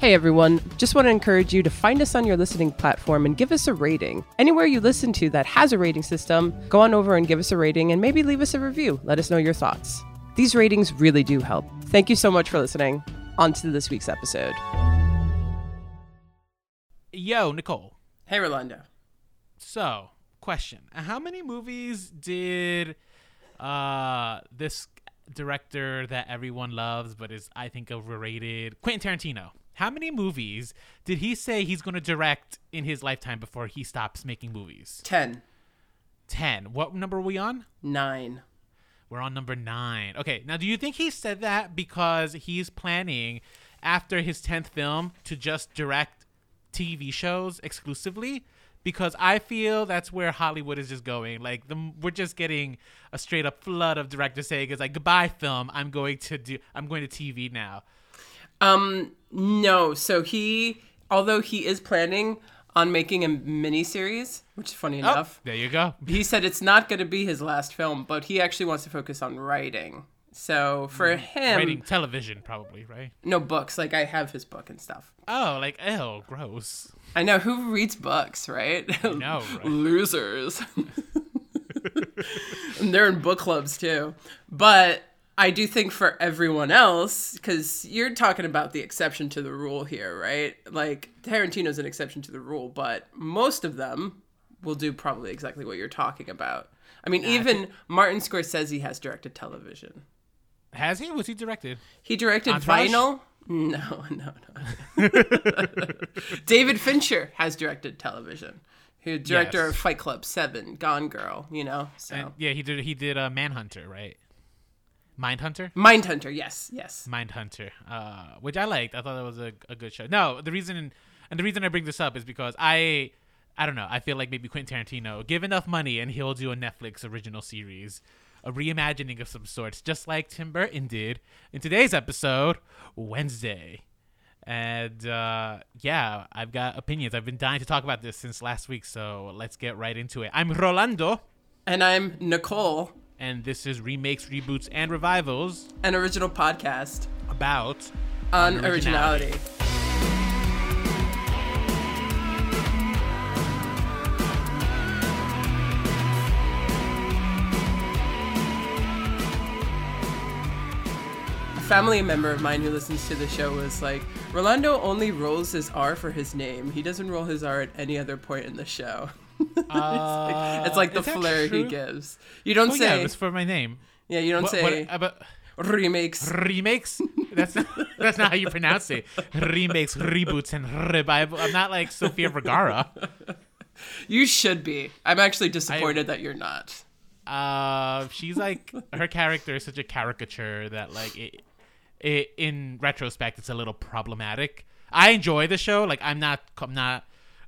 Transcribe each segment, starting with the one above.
Hey everyone, just want to encourage you to find us on your listening platform and give us a rating. Anywhere you listen to that has a rating system, go on over and give us a rating and maybe leave us a review. Let us know your thoughts. These ratings really do help. Thank you so much for listening. On to this week's episode. Yo, Nicole. Hey Rolando. So, question: How many movies did uh this director that everyone loves but is I think overrated, Quentin Tarantino? How many movies did he say he's going to direct in his lifetime before he stops making movies? 10. 10. What number are we on? 9. We're on number 9. Okay, now do you think he said that because he's planning after his 10th film to just direct TV shows exclusively? Because I feel that's where Hollywood is just going. Like the, we're just getting a straight up flood of directors saying it's like goodbye film. I'm going to do I'm going to TV now. Um, no. So he, although he is planning on making a mini series, which is funny Oh, enough, there you go. he said it's not going to be his last film, but he actually wants to focus on writing. So for mm, him, Writing television, probably, right? no books. Like I have his book and stuff. Oh, like ew, gross. I know who reads books, right? No, right? Losers. and they're in book clubs too. But I do think for everyone else, because you're talking about the exception to the rule here, right? Like Tarantino's an exception to the rule, but most of them will do probably exactly what you're talking about. I mean, even Martin Scorsese has directed television. Has he? Was he directed? He directed Entourage? Vinyl. No, no, no. David Fincher has directed television. Who director Yes. of Fight Club, Seven, Gone Girl, you know. So And, yeah, he did. He did uh, Manhunter, right? Mindhunter. Mindhunter, yes, yes. Mindhunter, uh, which I liked. I thought that was a, a good show. No, the reason and the reason I bring this up is because I I don't know. I feel like maybe Quentin Tarantino give enough money and he'll do a Netflix original series, a reimagining of some sorts, just like Tim Burton did in today's episode, Wednesday. And uh, yeah, I've got opinions. I've been dying to talk about this since last week, so let's get right into it. I'm Rolando, And I'm Nicole, and this is remakes, reboots, and revivals an original podcast about on Originality. originality. A family member of mine who listens to the show was like, Rolando only rolls his R for his name. He doesn't roll his R at any other point in the show. Uh, it's like the flair he gives. You don't Oh yeah, say, it's for my name. yeah, you don't What, say what about remakes. remakes? That's that's not how you pronounce it. Remakes, reboots, and revival. I'm not like Sofia Vergara. You should be. I'm actually disappointed that you're not. Uh, she's like her character is such a caricature that like it, it in retrospect it's a little problematic. I enjoy the show. Like I'm not I'm not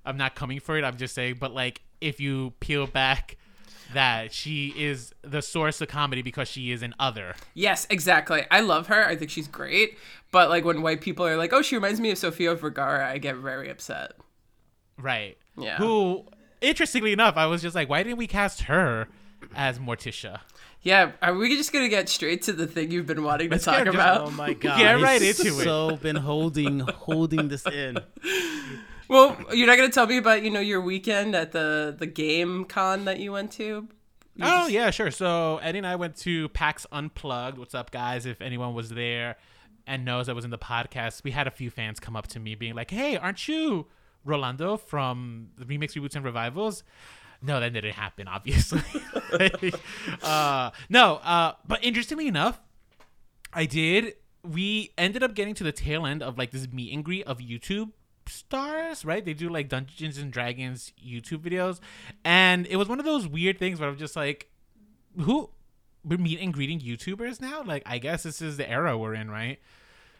I'm not coming for it. I'm just saying, but like if you peel back that she is the source of comedy because she is an other. Yes, exactly. I love her. I think she's great. But like when white people are like, "Oh, she reminds me of Sofia Vergara," I get very upset. Right. Yeah. Who, interestingly enough, I was just like, why didn't we cast her as Morticia? Yeah, are we just gonna get straight to the thing you've been wanting to talk get just- about? Oh my god! Get right into it. So been holding holding this in. Well, you're not gonna tell me about you know your weekend at the the game con that you went to. Oh yeah, sure. So Eddie and I went to PAX Unplugged. What's up, guys? If anyone was there and knows I was in the podcast, we had a few fans come up to me being like, "Hey, aren't you Rolando from the Remix, Reboots, and Revivals?" No, that didn't happen, obviously. uh, no, uh, but interestingly enough, I did. We ended up getting to the tail end of like this meet and greet of YouTube stars, right? They do like Dungeons and Dragons YouTube videos, and it was one of those weird things where I'm just like, who we're meet and greeting YouTubers now? Like, I guess this is the era we're in, right?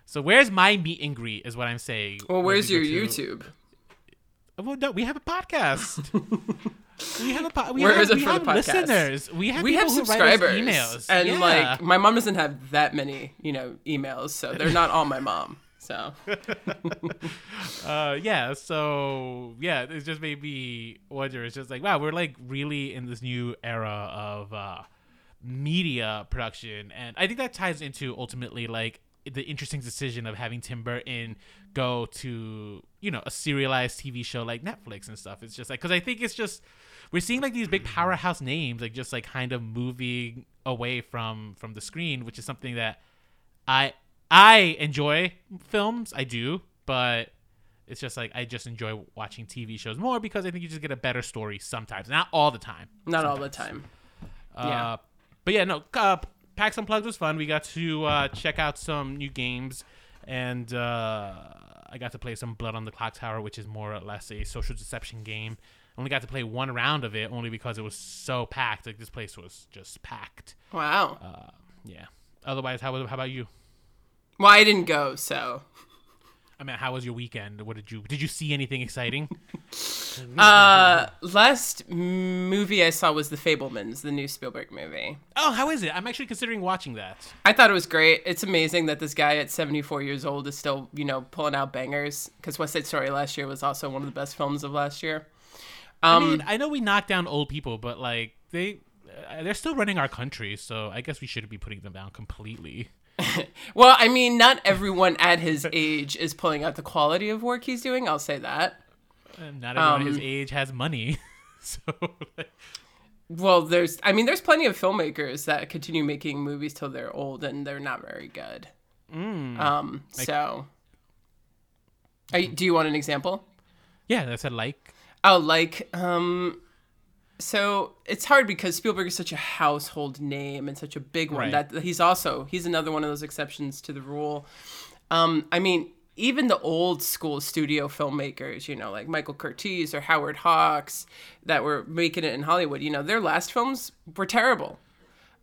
So where's my meet and greet? Is what I'm saying. Well, where's your to- YouTube? Well, no, we have a podcast. we have a po- we Where have, is it we for the podcast? listeners. We have We have people who write us subscribers, emails, and Yeah. like my mom doesn't have that many, you know, emails, so they're not all my mom. So. Uh yeah so yeah it's just made me wonder. It's just like wow we're like really in this new era of uh media production. And i think that ties into ultimately like the interesting decision of having Tim Burton go to you know a serialized TV show like Netflix and stuff. It's just like because I think it's just we're seeing like these big powerhouse names like just like kind of moving away from from the screen, which is something that I I enjoy films. I do, but it's just like I just enjoy watching TV shows more because I think you just get a better story sometimes, not all the time. Not all the time. Uh, Yeah. But yeah, no. Uh, PAX Unplugged was fun. We got to uh, check out some new games, and uh, I got to play some Blood on the Clock Tower, which is more or less a social deception game. Only got to play one round of it, only because it was so packed. Like this place was just packed. Wow. Uh, yeah. Otherwise, how was- how about you? Well, I didn't go, so. I mean, how was your weekend? What did you did you see anything exciting? Uh, last movie I saw was The Fabelmans, the new Spielberg movie. oh, how is it? I'm actually considering watching that. I thought it was great. It's amazing that this guy at 74 years old is still, you know, pulling out bangers. Because West Side Story last year was also one of the best films of last year. I Um, mean, I know we knock down old people, but like they uh, they're still running our country, so I guess we shouldn't be putting them down completely. well, I mean, not everyone at his age is pulling out the quality of work he's doing. I'll say that. And not everyone at his Um, age has money, so Well, there's, I mean, there's plenty of filmmakers that continue making movies till they're old and they're not very good. Um, so, Are you- do you want an example? yeah, that's a like. Oh, like, um, so it's hard because Spielberg is such a household name and such a big one Right. that he's also he's another one of those exceptions to the rule. Um, I mean, even the old school studio filmmakers, you know, like Michael Curtiz or Howard Hawks, that were making it in Hollywood, you know, their last films were terrible.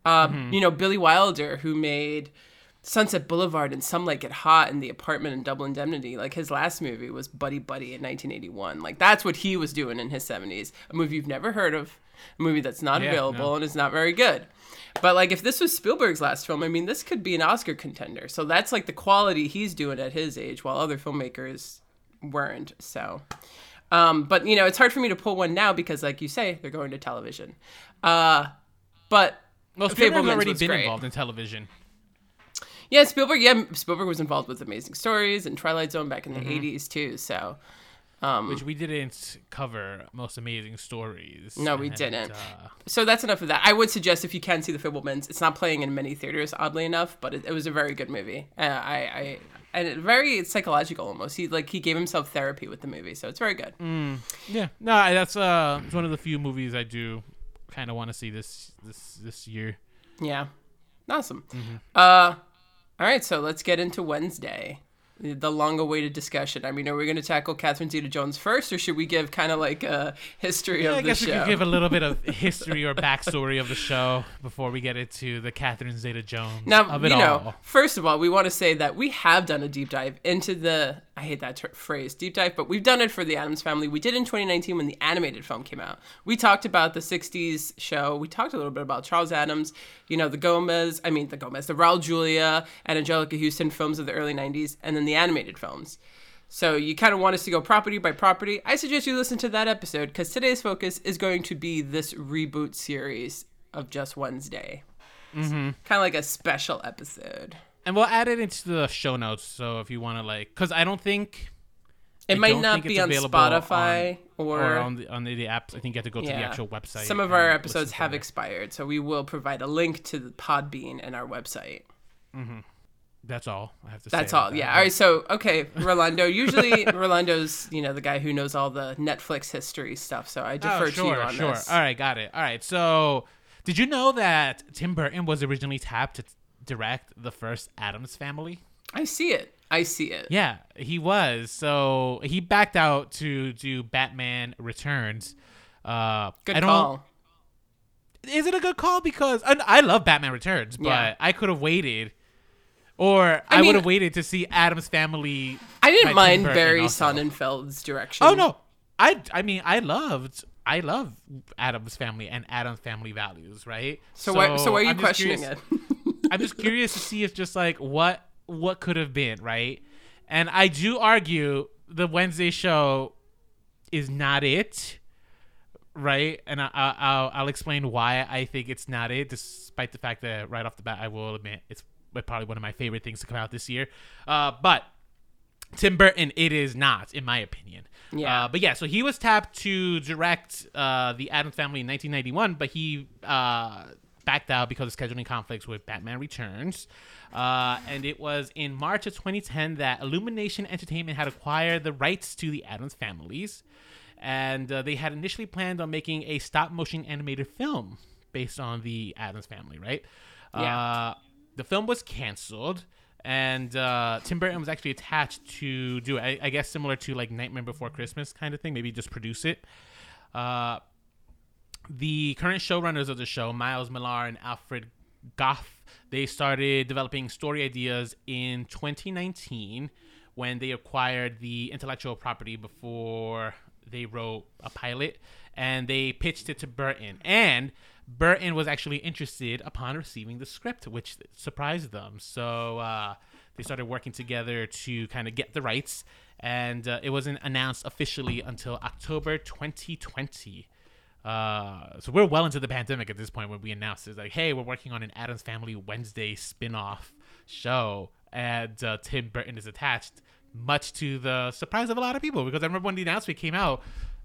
Um, You know, Billy Wilder, who made Sunset Boulevard and Some Like It Hot and The Apartment and Double Indemnity, like his last movie was Buddy Buddy in 1981. Like that's what he was doing in his 70s. A movie you've never heard of, a movie that's not Yeah, available no. and is not very good. But like if this was Spielberg's last film, I mean, this could be an Oscar contender. So that's like the quality he's doing at his age, while other filmmakers weren't. So, um, but you know, it's hard for me to pull one now because, like you say, they're going to television. Uh, but Well, Spielberg's Fabelmans already been great. involved in television. Yeah, Spielberg. Yeah, Spielberg was involved with Amazing Stories and Twilight Zone back in the Mm-hmm. '80s too. So, which we didn't cover most amazing stories. No, we and, didn't. Uh, so that's enough of that. I would suggest if you can see The Fabelmans, it's not playing in many theaters, oddly enough, but it, it was a very good movie. Uh, I, I, and it, very psychological almost. He like he gave himself therapy with the movie, so it's very good. yeah, no, that's uh, it's one of the few movies I do kind of want to see this this this year. Yeah, awesome. Mm-hmm. Uh, all right, so let's get into Wednesday. The long-awaited discussion. I mean, are we going to tackle Catherine Zeta-Jones first, or should we give kind of like a history Yeah, of I the show? I guess we could give a little bit of history or backstory of the show before we get into the Catherine Zeta-Jones Now, of you know, all. first of all, we want to say that we have done a deep dive into the, I hate that ter- phrase, deep dive, but we've done it for the Addams Family. We did in 2019 when the animated film came out. We talked about the 60s show. We talked a little bit about Charles Addams, you know, the Gomez, I mean, the Gomez, the Raul Julia and Anjelica Huston films of the early 90s, and then the animated films. So you kind of want us to go property by property. I suggest you listen to that episode because today's focus is going to be this reboot series of Just Wednesday. Mm-hmm. Kind of like a special episode. And we'll add it into the show notes. So if you want to like, because I don't think It I might don't be on Spotify or, or on the on the, the apps. I think you have to go to the actual website. Some of our episodes have expired, so we will provide a link to the Podbean and our website. Mm-hmm. That's all I have to say. That's all. that. Yeah. All right. So, okay, Rolando. Usually, Rolando's you know the guy who knows all the Netflix history stuff. So I defer Oh, sure, to you on this. sure. this. All right, got it. All right. So, did you know that Tim Burton was originally tapped to direct the first Addams Family? I see it. I see it. Yeah, he was. So he backed out to do Batman Returns. Uh, Good I don't, call. Is it a good call? Because and I love Batman Returns, but Yeah. I could have waited, or I, mean- would have waited to see Addams Family. I didn't mind Burton Barry also. Sonnenfeld's direction. Oh no, I I mean I loved I love Addams Family and Addams Family values, right? So, why? So why are you I'm questioning it? I'm just curious to see if just like what what could have been, right? And I do argue the Wednesday show is not it, right? And I, I, I'll I'll explain why I think it's not it, despite the fact that right off the bat I will admit it's probably one of my favorite things to come out this year. Uh, but Tim Burton, it is not, in my opinion. Yeah. Uh, but yeah, so he was tapped to direct uh, the Addams Family in 1991, but he uh, backed out because of scheduling conflicts with Batman Returns. Uh, and it was in March of 2010 that Illumination Entertainment had acquired the rights to the Addams families. And uh, they had initially planned on making a stop motion animated film based on the Addams family, right? Yeah. Uh, the film was canceled, and uh, Tim Burton was actually attached to do it. I, I guess similar to like Nightmare Before Christmas kind of thing, maybe just produce it. Uh, the current showrunners of the show, Miles Millar and Alfred Gough, they started developing story ideas in 2019 when they acquired the intellectual property before they wrote a pilot and they pitched it to Burton. And Burton was actually interested upon receiving the script, which surprised them. So uh, they started working together to kind of get the rights. And uh, it wasn't announced officially until October 2020. Uh, so we're well into the pandemic at this point when we announced it's like, hey, we're working on an Addams Family Wednesday spin-off show, and uh, Tim Burton is attached, much to the surprise of a lot of people. Because I remember when the announcement came out,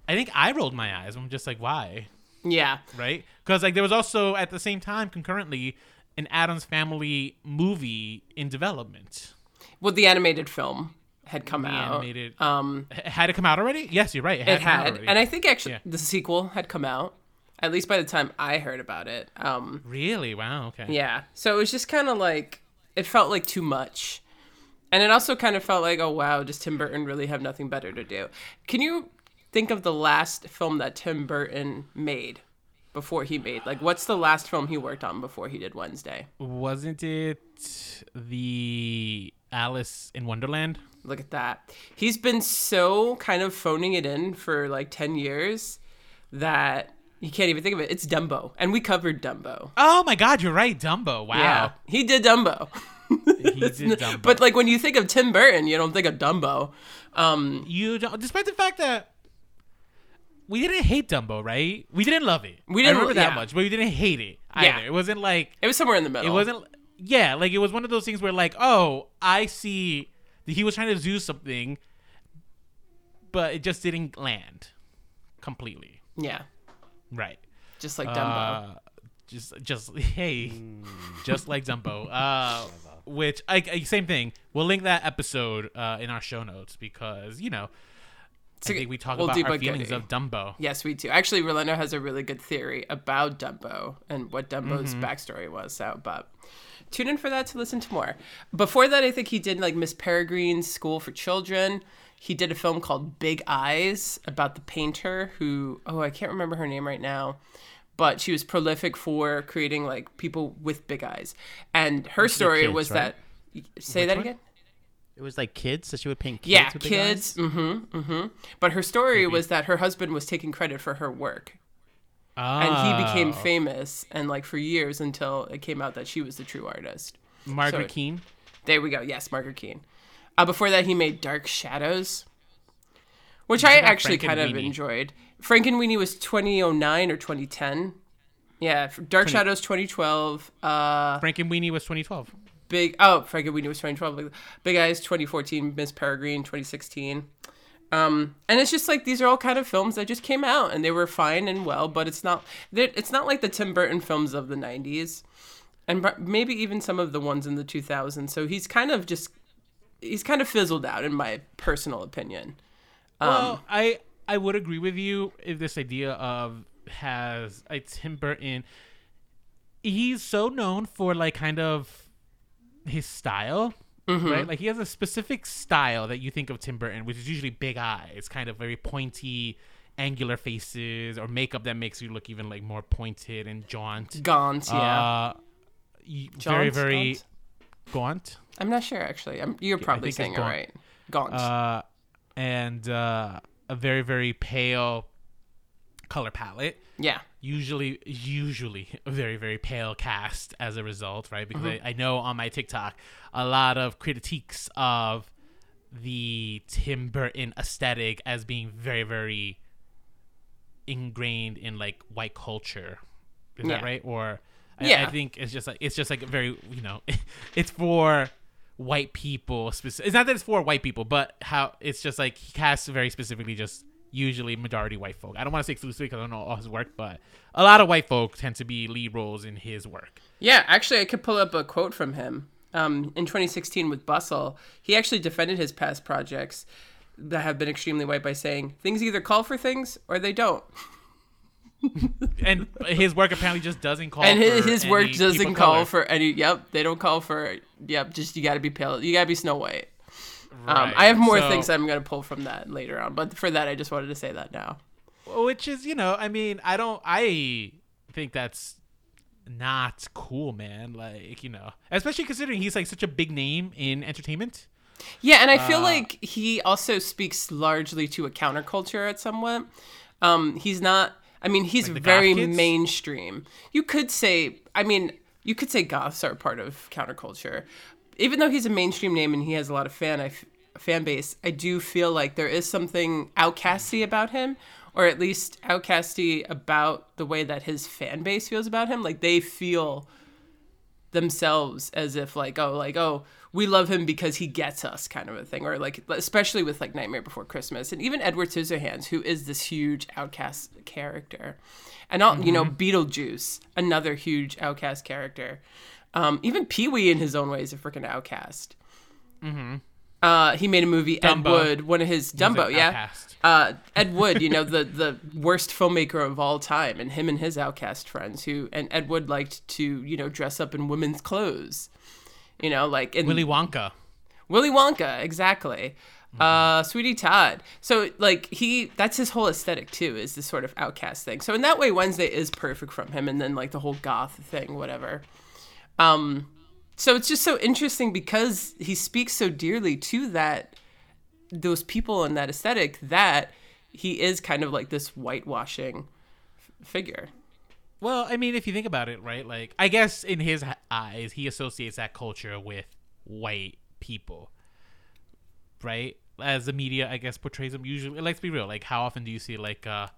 I think I rolled my eyes. I'm just like, why, Yeah. right? Because like there was also at the same time concurrently an Addams Family movie in development. Well, the animated film had come out. animated- Um, Had it come out already? Yes, you're right. It had, it had, and I think actually Yeah. the sequel had come out. At least by the time I heard about it. Um, really wow. Okay. yeah. So it was just kind of like it felt like too much, and it also kind of felt like, oh wow, does Tim Burton really have nothing better to do? Can you think of the last film that Tim Burton made before he made? Like, what's the last film he worked on before he did Wednesday? Wasn't it the Alice in Wonderland? Look at that. He's been so kind of phoning it in for like 10 years that you can't even think of it. It's Dumbo. And we covered Dumbo. Oh my God, you're right, Dumbo. Wow. Yeah. He did Dumbo. He did Dumbo. But like when you think of Tim Burton, you don't think of Dumbo. Um, you don't, despite the fact that we didn't hate Dumbo, right? We didn't love it. We didn't- remember that yeah. much, but we didn't hate it either. Yeah. It wasn't like it was somewhere in the middle. it wasn't. Yeah, like it was one of those things where like, oh, I see. He was trying to do something, but it just didn't land completely. Yeah. Right. Just like Dumbo. Uh, just, just hey, just like Dumbo. Uh, which I, I same thing. We'll link that episode uh, in our show notes because you know I think we talk we'll about do our feelings Getty. of Dumbo. Yes, we do. Actually, Rolando has a really good theory about Dumbo and what Dumbo's Mm-hmm. backstory was. So, but tune in for that to listen to more. Before that, I think he did like Miss Peregrine's School for Children. He did a film called Big Eyes about the painter who, oh, I can't remember her name right now, but she was prolific for creating like people with big eyes. And her story kids, was right? that. Say that one? again. It was like kids, so she would paint kids. Yeah, with big kids. eyes? Mm-hmm. Mm-hmm. But her story was that her husband was taking credit for her work. And he became Oh. famous and like for years until it came out that she was the true artist. Margaret so- Keane. there we go. Yes margaret keane. Uh, before that he made dark shadows which i actually kind of enjoyed. Frankenweenie was 2009 or 2010 yeah dark shadows 2012 uh Frankenweenie was 2012. big oh Frank and frankenweenie was 2012 big eyes 2014 miss peregrine 2016 um, and it's just like these are all kind of films that just came out and they were fine and well, but it's not it's not like the Tim Burton films of the '90s, and maybe even some of the ones in the 2000s. So he's kind of just he's kind of fizzled out, in my personal opinion. Um, well, I I would agree with you if this idea of has a Tim Burton. He's so known for like kind of his style, Mm-hmm. right? Like he has a specific style that you think of Tim Burton, which is usually big eyes, kind of very pointy, angular faces, or makeup that makes you look even like more pointed and jaunt. Gaunt, yeah. Uh, y- very very Gaunt? gaunt. I'm not sure actually. I'm, you're probably saying it Gaunt. right. Gaunt. uh, and uh, a very very pale color palette. yeah. Usually, usually a very very pale cast as a result, right? Because Mm-hmm. I, I know on my TikTok a lot of critiques of the Tim Burton aesthetic as being very very ingrained in like white culture. Is that right? Or I, Yeah. I think it's just like it's just like a very you know, it's for white people. Speci- it's not that it's for white people, but how it's just like he casts very specifically just usually majority white folk. I don't want to say exclusively because I don't know all his work, but a lot of white folk tend to be lead roles in his work. Yeah, actually, I could pull up a quote from him. Um, in 2016 with Bustle, he actually defended his past projects that have been extremely white by saying things either call for things or they don't. And his work apparently just doesn't call. and his, his work doesn't call color. for any. Yep, they don't call for. Yep, just you got to be pale. You got to be Snow White. Um, I have more So- things I'm gonna pull from that later on, but for that, I just wanted to say that now. which is you know i mean i don't i think that's not cool man like you know especially considering he's like such a big name in entertainment Yeah, and I feel Uh, like he also speaks largely to a counterculture at somewhat. Um, he's not. I mean, he's Like very mainstream. You could say. I mean, you could say goths are part of counterculture, even though he's a mainstream name and he has a lot of fan I f- fan base. I do feel like there is something outcasty about him, or at least outcasty about the way that his fan base feels about him. Like they feel themselves as if like oh like oh we love him because he gets us kind of a thing or like especially with like nightmare before christmas and even edward scissorhands who is this huge outcast character and all you know mm-hmm. beetlejuice another huge outcast character um, even pee-wee in his own way is a freaking outcast uh, he made a movie ed wood one of his dumbo yeah uh, Ed Wood, you know, the the worst filmmaker of all time, and him and his outcast friends who and Ed Wood liked to, you know, dress up in women's clothes. You know, like in willy wonka Willy Wonka, exactly. Uh, Sweeney Todd. So like he, that's his whole aesthetic too, is this sort of outcast thing. So in that way, Wednesday is perfect from him, and then like the whole goth thing, whatever. Um, so it's just so interesting because he speaks so dearly to that, those people and that aesthetic that he is kind of like this whitewashing f- figure. well i mean if you think about it right like i guess in his eyes he associates that culture with white people right as the media i guess portrays them usually let's be real like how often do you see like uh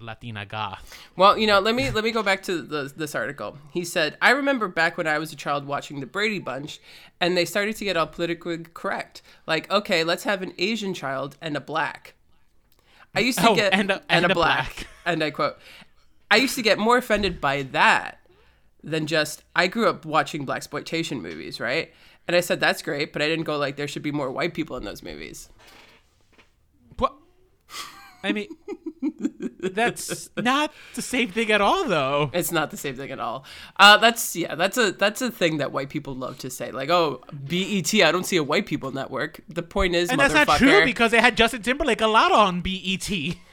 latina goth Well, you know, let me let me go back to the, this article. He said, "I remember back when I was a child watching the Brady Bunch, and they started to get all politically correct. Like, okay, let's have an Asian child and a black. I used to Oh, get and a- and a black, black. and I quote, I used to get more offended by that than just I grew up watching black exploitation movies, right? And I said that's great, but I didn't go like there should be more white people in those movies. I mean, that's not the same thing at all, though. It's not the same thing at all. Uh, that's yeah, that's a that's a thing that white people love to say. Like, oh, BET, I don't see a white people network. The point is, And that's not true because they had Justin Timberlake a lot on BET.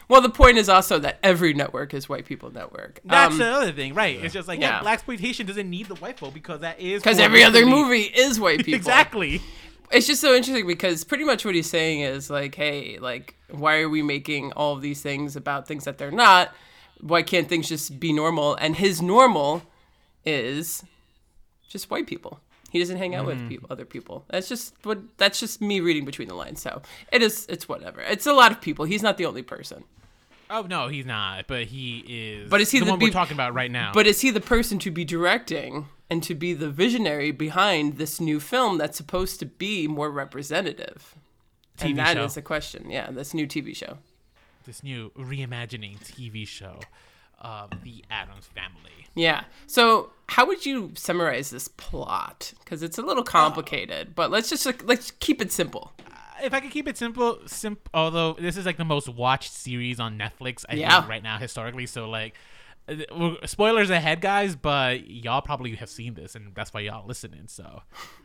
well, the point is also that every network is white people network. That's Um, the other thing, right? It's just like yeah, Yeah. black exploitation doesn't need the white folk because that is because every other movie is white people. exactly. It's just so interesting because pretty much what he's saying is like, hey, like, why are we making all of these things about things that they're not? Why can't things just be normal? And his normal is just white people. He doesn't hang out with mm. people, other people. That's just what. That's just me reading between the lines. So it is. It's whatever. It's a lot of people. He's not the only person. Oh no, he's not. But he is. But is he the, the one be- we're talking about right now? But is he the person to be directing and to be the visionary behind this new film that's supposed to be more representative? TV and that show. is the question. Yeah, this new TV show. this new reimagining TV show of the Addams Family. Yeah. So, how would you summarize this plot? Because it's a little complicated, but let's just like, let's keep it simple. if I could keep it simple, simp- although this is like the most watched series on Netflix, I Yeah. think right now historically. So like, uh, spoilers ahead, guys, but y'all probably have seen this, and that's why y'all listening. So,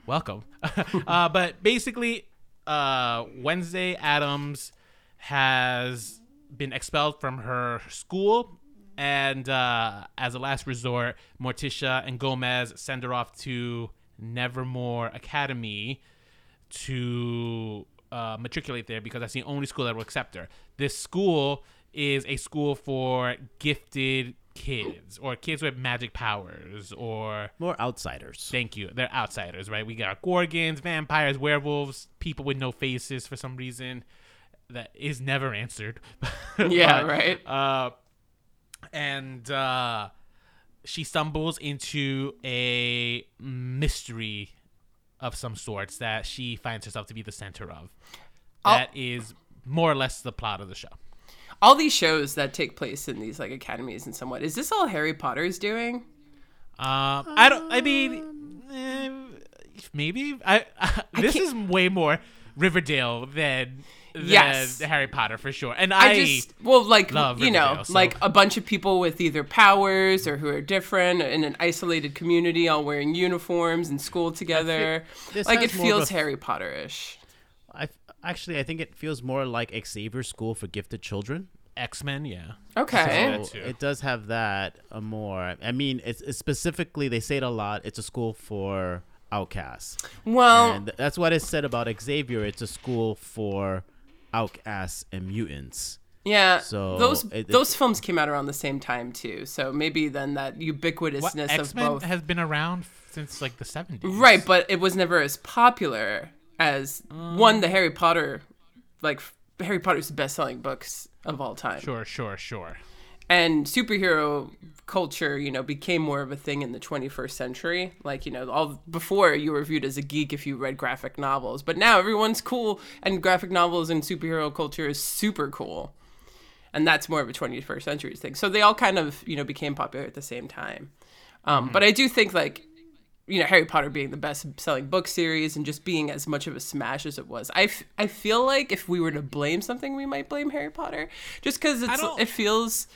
welcome. uh, but basically, uh, Wednesday Addams has been expelled from her school. And uh, as a last resort, Morticia and Gomez send her off to Nevermore Academy to uh, matriculate there because that's the only school that will accept her. This school is a school for gifted kids or kids with magic powers or More outsiders. thank you they're outsiders right we got gorgons vampires werewolves people with no faces for some reason that is never answered Yeah, But, right. uh and uh she stumbles into a mystery of some sorts that she finds herself to be the center of. I'll- That is more or less the plot of the show. All these shows that take place in these like academies and somewhat. Is this all Harry Potter's doing? Um, I don't. I mean, eh, maybe. I. this can't- is way more Riverdale than than Yes. Harry Potter for sure. And I, I just well, like love you know, so- like a bunch of people with either powers or who are different in an isolated community, all wearing uniforms and school together. this Like it has more of feels a- Harry Potter-ish. I actually I think it feels more like Xavier School for Gifted Children. X Men. Yeah. Okay. So it does have that uh, more. I mean, it's, it's specifically they say it a lot. It's a school for outcasts, Well, and that's what is said about Xavier. It's a school for outcasts and mutants. yeah. so those it- it- those films came out around the same time too. So maybe then that What ubiquitousness of X Men both. has been around since like the seventies. Right, but it was never as popular as one the Harry Potter, like Harry Potter's best-selling books of all time. Sure. Sure. Sure. and superhero culture you know became more of a thing in the 21st century like you know all before you were viewed as a geek if you read graphic novels but now everyone's cool and graphic novels and superhero culture is super cool and that's more of a 21st century thing so they all kind of you know became popular at the same time um, but i do think like you know Harry Potter being the best selling book series and just being as much of a smash as it was. I, f- I feel like if we were to blame something, we might blame Harry Potter, just because it's it feels.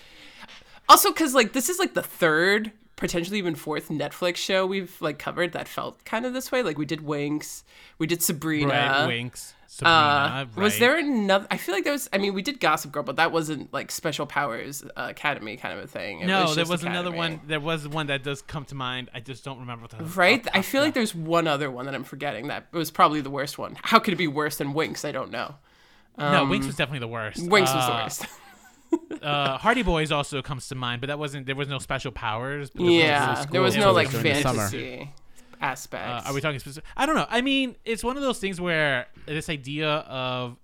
Also, because like this is like the third, potentially even fourth Netflix show we've like covered that felt kind of this way. Like we did Winx, we did Sabrina. Right. Winx. Uh, Sabrina. Was there another? I feel like there was. I mean, we did Gossip Girl, but that wasn't like Special Powers uh, Academy kind of a thing. It No, was there was another one. There was one that does come to mind. I just don't remember what the Right? I feel like there's one other one that I'm forgetting that was probably the worst one. How could it be worse than Winx? I don't know. no, Winks was definitely the worst. Winx was the Uh, worst. uh, Hardy Boys also comes to mind, but that wasn't. There was no special powers. but it was yeah, there was no like during the summer. fantasy aspects. Uh, are we talking specific? I don't know. I mean, it's one of those things where this idea of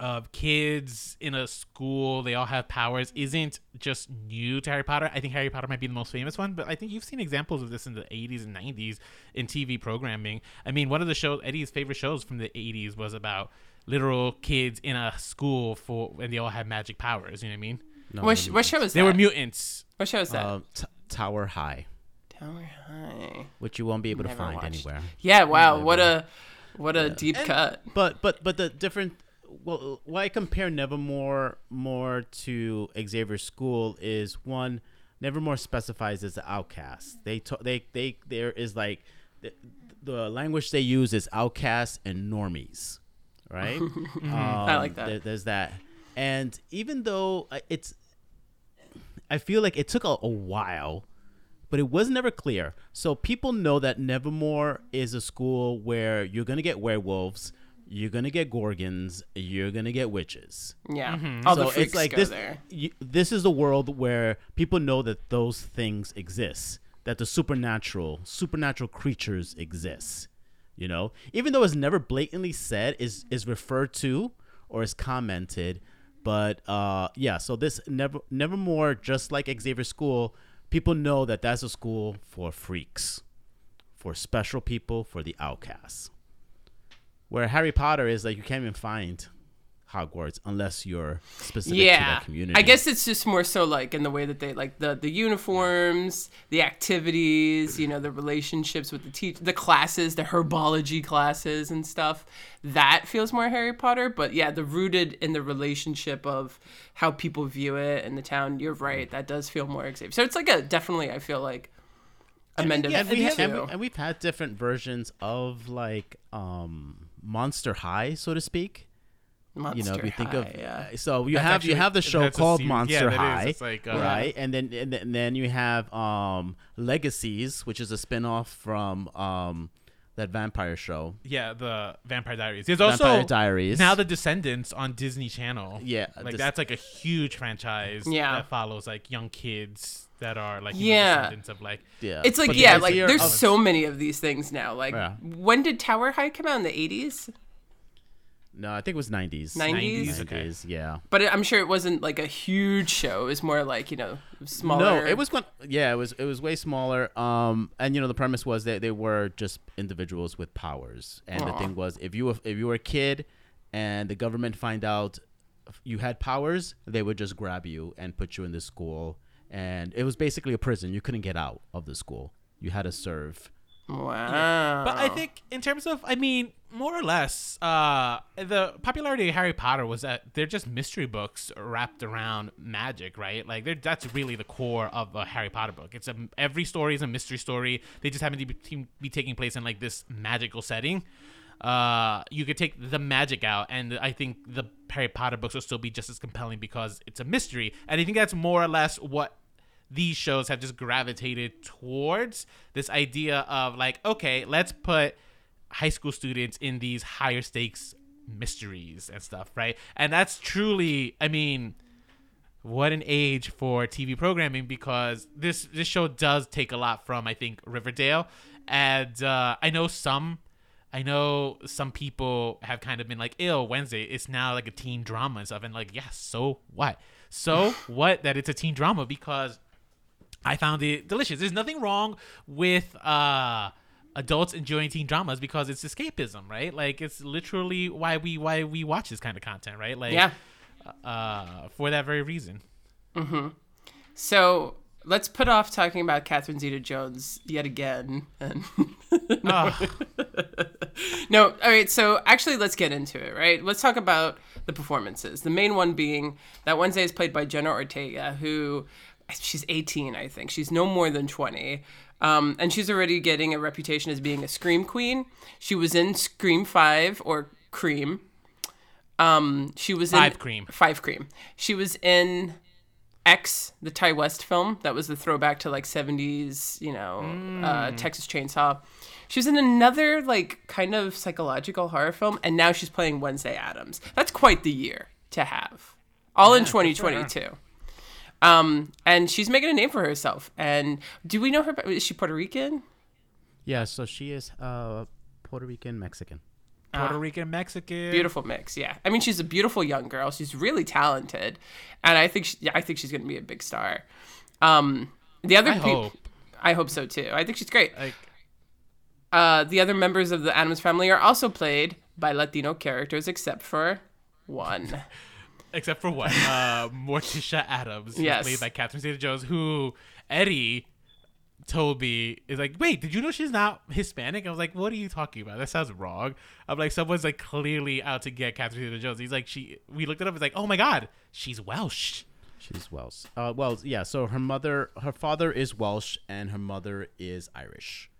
of kids in a school, they all have powers, isn't just new to Harry Potter. I think Harry Potter might be the most famous one, but I think you've seen examples of this in the 80s and 90s in TV programming. I mean, one of the shows, Eddie's favorite shows from the 80s was about literal kids in a school for, and they all had magic powers. You know what I mean? No, what, sh- what show is They that? They were mutants. what show is that? Uh, t- Tower High, Tower High. which you won't be able to find watched. anywhere. Yeah, wow, what a what a deep cut. But but but the different. Well, why I compare Nevermore more to Xavier School is one, Nevermore specifies as an outcast. They to, they they there is like the, the language they use is outcasts and normies, right? um, I like that. there- there's that, and even though uh, it's, I feel like it took a, a while but it was never clear. So people know that Nevermore is a school where you're gonna get werewolves, you're gonna get gorgons, you're gonna get witches. Yeah, all the freaks it's like go this. there. You, this is the world where people know that those things exist, that the supernatural, supernatural creatures exist. You know, even though it's never blatantly said, is is referred to or is commented. But uh, yeah, so this never Nevermore, just like Xavier School, people know that that's a school for freaks, for special people, for the outcasts. Where Harry Potter is like you can't even find Hogwarts unless you're specific to that community. I guess it's just more so like in the way that they like the the uniforms, the activities, you know, the relationships with the teach, the classes, the herbology classes and stuff. That feels more Harry Potter, but yeah, the rooted in the relationship of how people view it in the town. You're right, that does feel more Xavier. So it's like a definitely, I feel like amended. and, we have, and, we, and we've had different versions of like um Monster High, so to speak. Monster you know, if you think High, of yeah. so you That's have actually- you have the show called series. Yeah, Monster that is. High, It's like, uh, right? And then and then- you have um Legacies, which is a spin-off from um that vampire show. Yeah, the Vampire Diaries. There's Vampire also Diaries. now the Descendants on Disney Channel. Yeah, like this- that's like a huge franchise. Yeah. that follows like young kids that are like you know, Yeah. descendants of like yeah, It's like But the yeah, like there's of- so many of these things now. Like Yeah. when did Tower High come out in the 80s? No, I think it was 90s. 90s? 90s, okay. 90s, yeah. But it, I'm sure it wasn't like a huge show. It was more like you know smaller. No, it was going yeah, it was it was way smaller. Um and you know the premise was that they were just individuals with powers. And the thing was if you were if you were a kid and the government find out you had powers, they would just grab you and put you in the school and it was basically a prison. You couldn't get out of the school. You had to serve. Wow. But I think in terms of, I mean, more or less, uh, the popularity of Harry Potter was that they're just mystery books wrapped around magic, right? Like that's really the core of a Harry Potter book. It's a every story is a mystery story. They just happen to be, be taking place in like this magical setting. Uh, you could take the magic out, and I think the Harry Potter books will still be just as compelling because it's a mystery. And I think that's more or less what these shows have just gravitated towards this idea of like okay let's put high school students in these higher stakes mysteries and stuff right and that's truly i mean what an age for tv programming because this this show does take a lot from i think riverdale and uh, i know some I know some people have kind of been like, "Ill Wednesday, it's now like a teen drama and stuff," and like, yeah, so what? So what that it's a teen drama because I found it delicious. There's nothing wrong with uh adults enjoying teen dramas because it's escapism, right? Like it's literally why we why we watch this kind of content, right? Like yeah. uh for that very reason. So let's put off talking about Catherine Zeta-Jones yet again. And Ugh. no, all right. So actually, let's get into it. Right. Let's talk about the performances. The main one being that Wednesday is played by Jenna Ortega, who she's 18, I think. She's no more than 20. Um, and she's already getting a reputation as being a scream queen. She was in Scream Five or Cream. Um, she was in Five Cream. Five Cream. She was in X, the Ti West film. That was the throwback to like 70s, you know, uh, Texas Chainsaw. She was in another like kind of psychological horror film, and now she's playing Wednesday Addams. That's quite the year to have. All in Yeah, sure. 2022. Um, and she's making a name for herself. And do we know her? Is she Puerto Rican? Yeah, so she is uh Puerto Rican Mexican. Puerto Rican, Mexican. Beautiful mix, yeah. I mean, she's a beautiful young girl. She's really talented, and I think she, yeah, I think she's going to be a big star. Um, the other I peop- hope. I hope so too. I think she's great. Like Uh, the other members of the Addams family are also played by Latino characters, except for one. except for what? Uh Morticia Addams, Yes. played by Catherine Zeta Jones, who Eddie told me is like, wait, did you know she's not Hispanic? I was like, what are you talking about? That sounds wrong. I'm like, someone's like clearly out to get Catherine Zeta Jones. He's like, she. We looked it up. It's like, oh my god, she's Welsh. She's Welsh. Uh, well, yeah. So her mother, her father is Welsh, and her mother is Irish,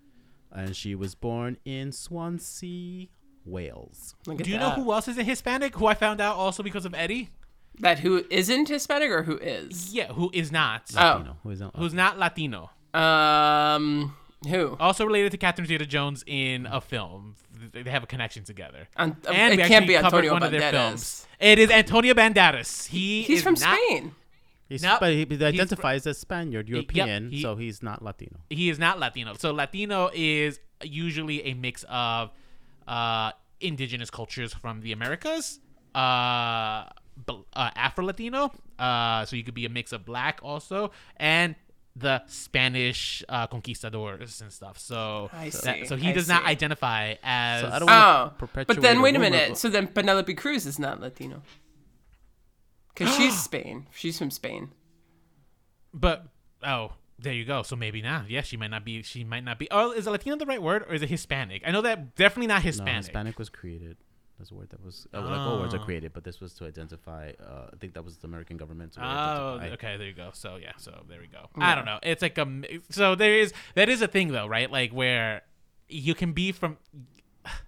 and she was born in Swansea, Wales. Look Do you that. know who else is a Hispanic? Who I found out also because of Eddie. that who isn't Hispanic or who is? Yeah, who is not? Oh. Latino, who is that? Who's not Latino? Um, who? Also related to Catherine Zeta-Jones in a film. They have a connection together. An- And it can't be covered Antonio one of their Banderas. films. It is Antonio Banderas. He He's is from not- Spain. He's, Nope. but he, he He's identifies as Spaniard, European, he- so he's not Latino. He is not Latino. So Latino is usually a mix of uh, indigenous cultures from the Americas, uh, uh, Afro Latino. Uh, so you could be a mix of black also, and the Spanish uh, conquistadors and stuff. So I that- see, so he I does not identify as. So I don't Oh, perpetuate. but then wait a minute. but- So then Penelope Cruz is not Latino. Because she's Spain. She's from Spain. But oh, there you go. So maybe not. Yeah, she might not be. She might not be. Oh, is a Latino the right word, or is it Hispanic? I know that definitely not Hispanic. no, Hispanic. Was created. That's a word that was uh, like all words are Oh. created, but this was to identify. Uh, I think that was the American government. To Oh, identify. okay. There you go. So yeah. So there we go. I don't know. It's like a. So there is that is a thing though, right? Like where you can be from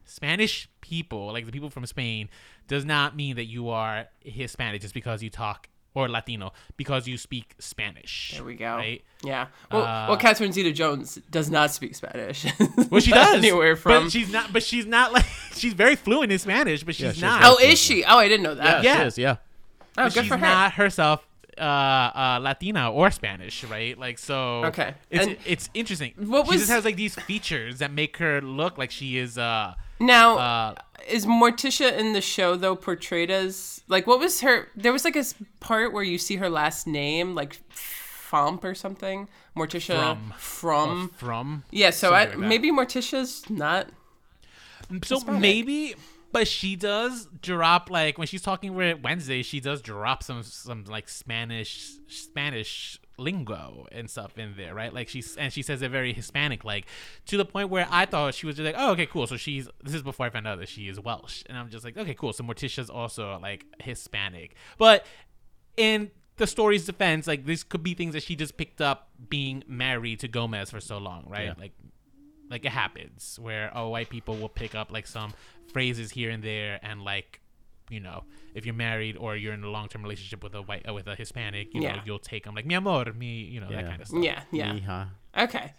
Spanish people, like the people from Spain, does not mean that you are Hispanic just because you talk or Latino because you speak Spanish. There we go. Right. Yeah. Well, Uh, well, Catherine Zeta-Jones does not speak Spanish. Well, she does. anywhere from. But she's not. But she's not like. She's very fluent in Spanish, but she's Yeah, she's not. oh, is she? Oh, I didn't know that. Yeah. She is, yeah. Oh, but good she's for her. not herself uh, uh, Latina or Spanish, right? Like so. Okay. It's And it's interesting. what was... she just has like these features that make her look like she is uh Now, Uh, is Morticia in the show though portrayed as like what was her? There was like a part where you see her last name, like Fomp or something. Morticia From. from. from yeah, so I, like maybe Morticia's not. So Hispanic. maybe, but she does drop like when she's talking with Wednesday, she does drop some some like Spanish Spanish lingo and stuff in there, right? Like she's and she says it very Hispanic, like to the point where I thought she was just like, oh, okay, cool. So she's this is before I found out that she is Welsh, and I'm just like, okay, cool. So Morticia's also like Hispanic, but in the story's defense, like this could be things that she just picked up being married to Gomez for so long, right? Yeah. Like like it happens where oh white people will pick up like some phrases here and there and like you know if you're married or you're in a long-term relationship with a white uh, with a hispanic you know you'll take them like mi amor me you know that kind of stuff Yeah, yeah. Mija. Okay.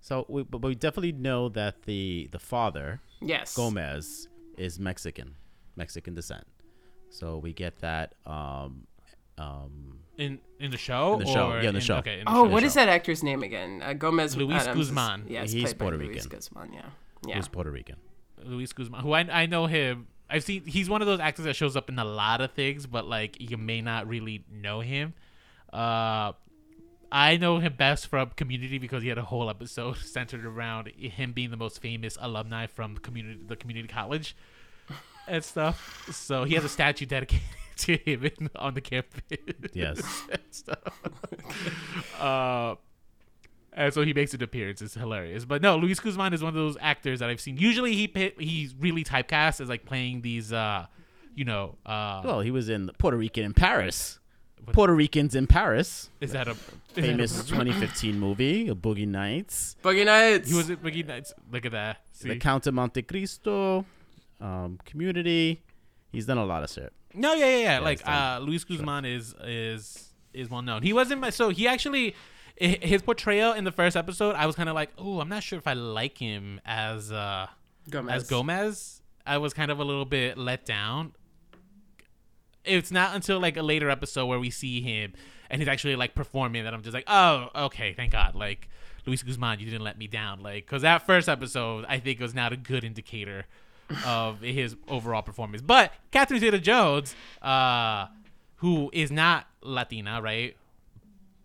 So, we, but we definitely know that the the father Yes. Gomez is Mexican, Mexican descent. So we get that. Um, um, in in the show In the show, or yeah, in the show. okay in the Oh, show. what is that actor's name again? Uh, Gomez Luis Addams is- Guzman. Yes, He's played by Puerto Luis Rican. Guzman. Yeah. Yeah. who's Puerto Rican. Luis Guzman, who I, I know him. I've seen he's one of those actors that shows up in a lot of things, but like you may not really know him. Uh, I know him best from Community because he had a whole episode centered around him being the most famous alumni from community the community college and stuff. So he has a statue dedicated to him in, on the campus. Yes. uh, and so he makes an appearance. It's hilarious. But no, Luis Guzman is one of those actors that I've seen. Usually he pit, he's really typecast as like playing these, uh, you know, uh, Well, he was in Puerto Rican in Paris. Puerto Ricans in Paris. is that a is that a- Famous 2015 movie, Boogie Nights. Boogie Nights. He was in Boogie Nights. Look at that. See? The Count of Monte Cristo. Um, community. He's done a lot of shit. No, yeah, yeah, yeah. he's like uh, Luis Guzman is is is well known. He wasn't my so he actually hi- his portrayal in the first episode. I was kind of like, oh, I'm not sure if I like him as uh Gomez. as Gomez. I was kind of a little bit let down. It's not until like a later episode where we see him and he's actually like performing that I'm just like, oh, okay, thank God. Like Luis Guzman, you didn't let me down. Like, because that first episode I think was not a good indicator of his overall performance. But Catherine Zeta-Jones, uh, who is not Latina, right?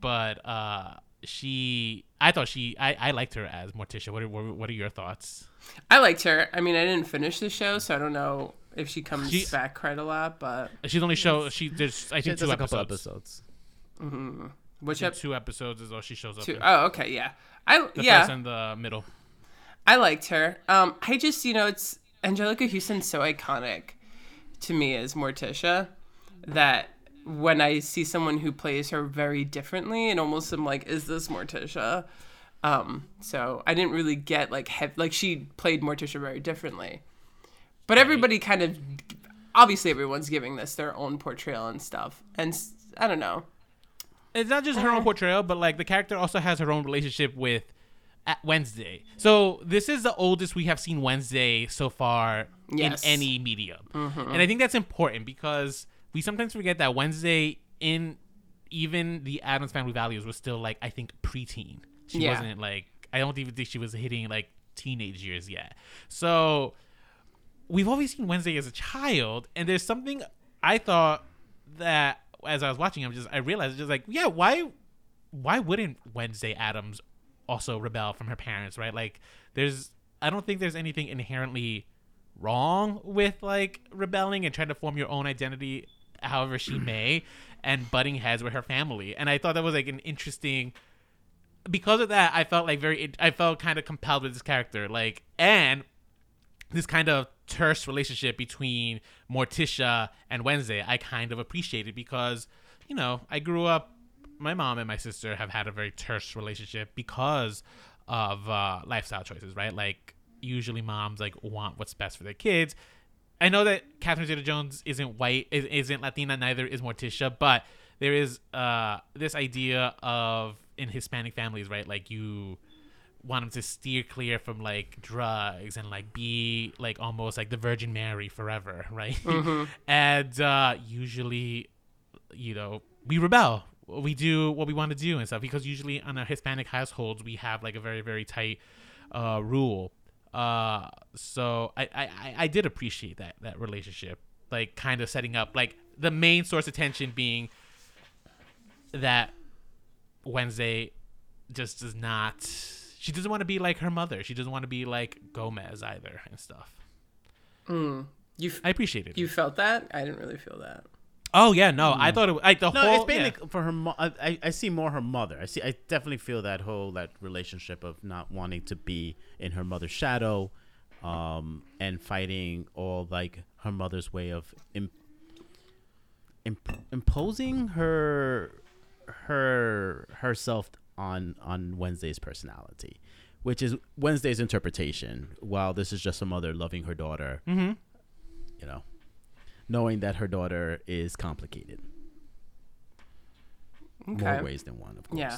But uh, she, I thought she, I, I liked her as Morticia. What are, what are- your thoughts? I liked her. I mean, I didn't finish the show, so I don't know if she comes She- back quite a lot. But She's only show she there's I think does two a couple episodes. episodes. which I up think two episodes is all she shows up. to? in. Oh, okay, yeah. I the yeah, first and the middle. I liked her. Um, I just you know it's Anjelica Huston's so iconic to me as Morticia that when I see someone who plays her very differently, and almost am like, is this Morticia? Um, so I didn't really get like hev- like she played Morticia very differently, but everybody kind of obviously everyone's giving this their own portrayal and stuff, and I don't know. It's not just her own uh. portrayal, but like the character also has her own relationship with at Wednesday. So this is the oldest we have seen Wednesday so far Yes. in any medium, mm-hmm. and I think that's important because we sometimes forget that Wednesday in even the Addams Family Values was still like I think preteen. She Yeah. wasn't like I don't even think she was hitting like teenage years yet. So we've always seen Wednesday as a child, and there's something I thought that as I was watching, I'm just I realized just like yeah, why why wouldn't Wednesday Addams also rebel from her parents, right? Like there's I don't think there's anything inherently wrong with like rebelling and trying to form your own identity however she may and butting heads with her family. And I thought that was like an interesting because of that, I felt like very, I felt kind of compelled with this character, like, and this kind of terse relationship between Morticia and Wednesday, I kind of appreciated because, you know, I grew up, my mom and my sister have had a very terse relationship because of uh, lifestyle choices, right? Like, usually moms like want what's best for their kids. I know that Catherine Zeta-Jones isn't white, is- isn't Latina, neither is Morticia, but there is uh, this idea of in Hispanic families, right? Like you want them to steer clear from like drugs and like be like almost like the Virgin Mary forever, right? and uh, usually, you know, we rebel. We do what we want to do and stuff because usually on our Hispanic households we have like a very very tight uh, rule Uh, so I, I, I- did appreciate that that relationship, like kind of setting up like the main source of tension being that Wednesday just does not. She doesn't want to be like her mother. She doesn't want to be like Gomez either and stuff. You f- I appreciated it. you felt that? I didn't really feel that. Oh yeah, no, I thought it was like the No, whole. it's for her. Mo- I, I- see more her mother. I see. I definitely feel that whole that relationship of not wanting to be in her mother's shadow, um, and fighting all like her mother's way of Im- imp- imposing her her herself on on Wednesday's personality, which is Wednesday's interpretation. While this is just a mother loving her daughter, Mm-hmm. you know, knowing that her daughter is complicated Okay. more ways than one, of course. Yeah.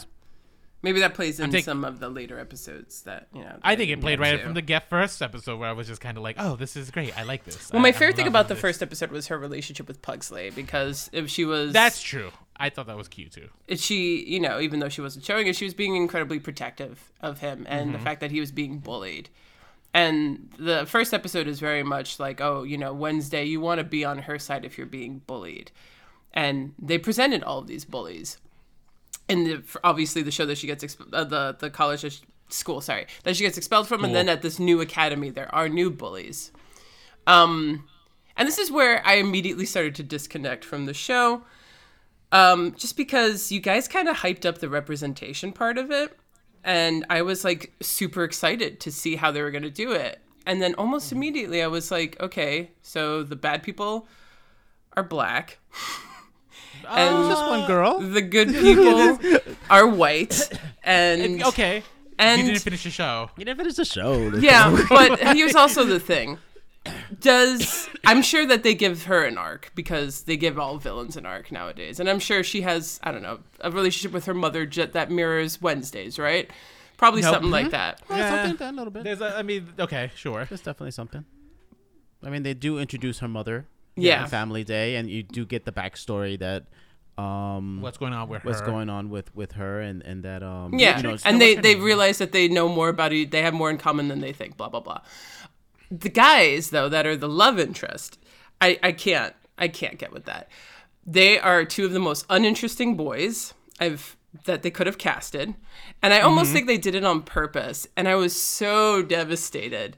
Maybe that plays in think- some of the later episodes that, you know. I think it played right to. from the get first episode where I was just kind of like, oh, this is great. I like this. Well, I- my I'm favorite thing loving about the this. first episode was her relationship with Pugsley because if she was That's true. I thought that was cute too. it- she, you know, even though she wasn't showing it, she was being incredibly protective of him and Mm-hmm. the fact that he was being bullied. And the first episode is very much like, oh, you know, Wednesday, you want to be on her side if you're being bullied. And they presented all of these bullies. in the obviously the show that she gets exp- uh, the the college she- school sorry that she gets expelled from and then at this new academy there are new bullies um and this is where i immediately started to disconnect from the show um just because you guys kind of hyped up the representation part of it and i was like super excited to see how they were going to do it and then almost mm-hmm. immediately i was like okay so the bad people are black and ah. Just one girl. the good people are white and Okay. and you didn't finish the show. You didn't finish the show. yeah but here's also the thing does i'm sure that they give her an arc because they give all villains an arc nowadays and i'm sure she has i don't know a relationship with her mother j- that mirrors wednesdays right probably Nope. something like that Well, Yeah. something a little bit. There's, a, I mean, okay, sure. There's definitely something. I mean, they do introduce her mother. Yeah. on Family Day, and you do get the backstory that um What's going on with what's her? going on with with her, and and that um yeah you know, and they they realize that they know more about it they have more in common than they think blah blah blah the guys though that are the love interest i i can't i can't get with that they are two of the most uninteresting boys i've that they could have casted and i almost mm-hmm. think they did it on purpose and i was so devastated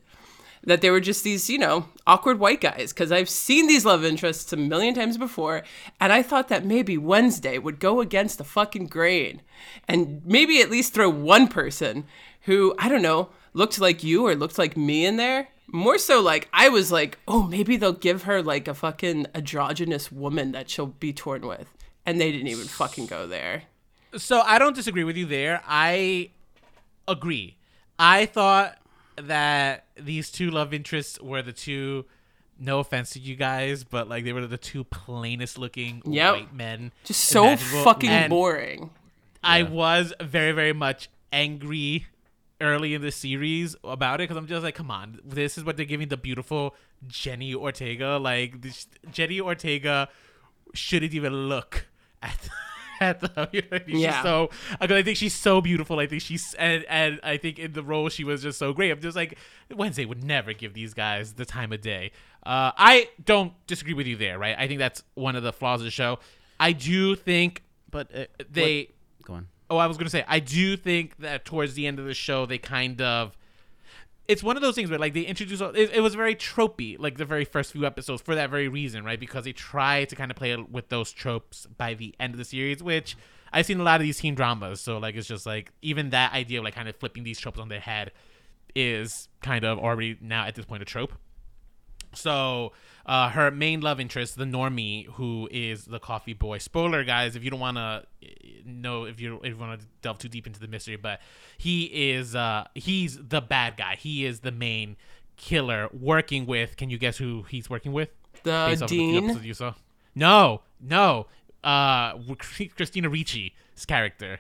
that they were just these, you know, awkward white guys. Because I've seen these love interests a million times before, and I thought that maybe Wednesday would go against the fucking grain and maybe at least throw one person who, I don't know, looked like you or looked like me in there. More so, like, I was like, oh, maybe they'll give her like a fucking androgynous woman that she'll be torn with. And they didn't even fucking go there. So I don't disagree with you there. I agree. I thought that these two love interests were the two. No offense to you guys, but like they were the two plainest looking Yep. white men. Just so imaginable. fucking And boring. I was very, very much angry early in the series about it because I'm just like, come on, this is what they're giving the beautiful Jenny Ortega. Like, this, Jenny Ortega shouldn't even look at. At the, you know Yeah. So, because I think she's so beautiful. I think she's, and, and I think in the role she was just so great. I'm just like, Wednesday would never give these guys the time of day. Uh, I don't disagree with you there, right? I think that's one of the flaws of the show. I do think but uh, they, what-. Oh, I was gonna say, I do think that towards the end of the show, they kind of. It's one of those things where, like, they introduce. It, it was very tropey, like the very first few episodes, for that very reason, right? Because they try to kind of play with those tropes by the end of the series, which I've seen a lot of these teen dramas. So, like, it's just like even that idea of like kind of flipping these tropes on their head is kind of already now at this point a trope. So uh, her main love interest, the normie, who is the coffee boy. Spoiler, guys, if you don't want to know, if you if you want to delve too deep into the mystery, but he is uh, he's the bad guy. He is the main killer working with. Can you guess who he's working with? The of the dean. you saw. No, no. Uh, Christina Ricci's character.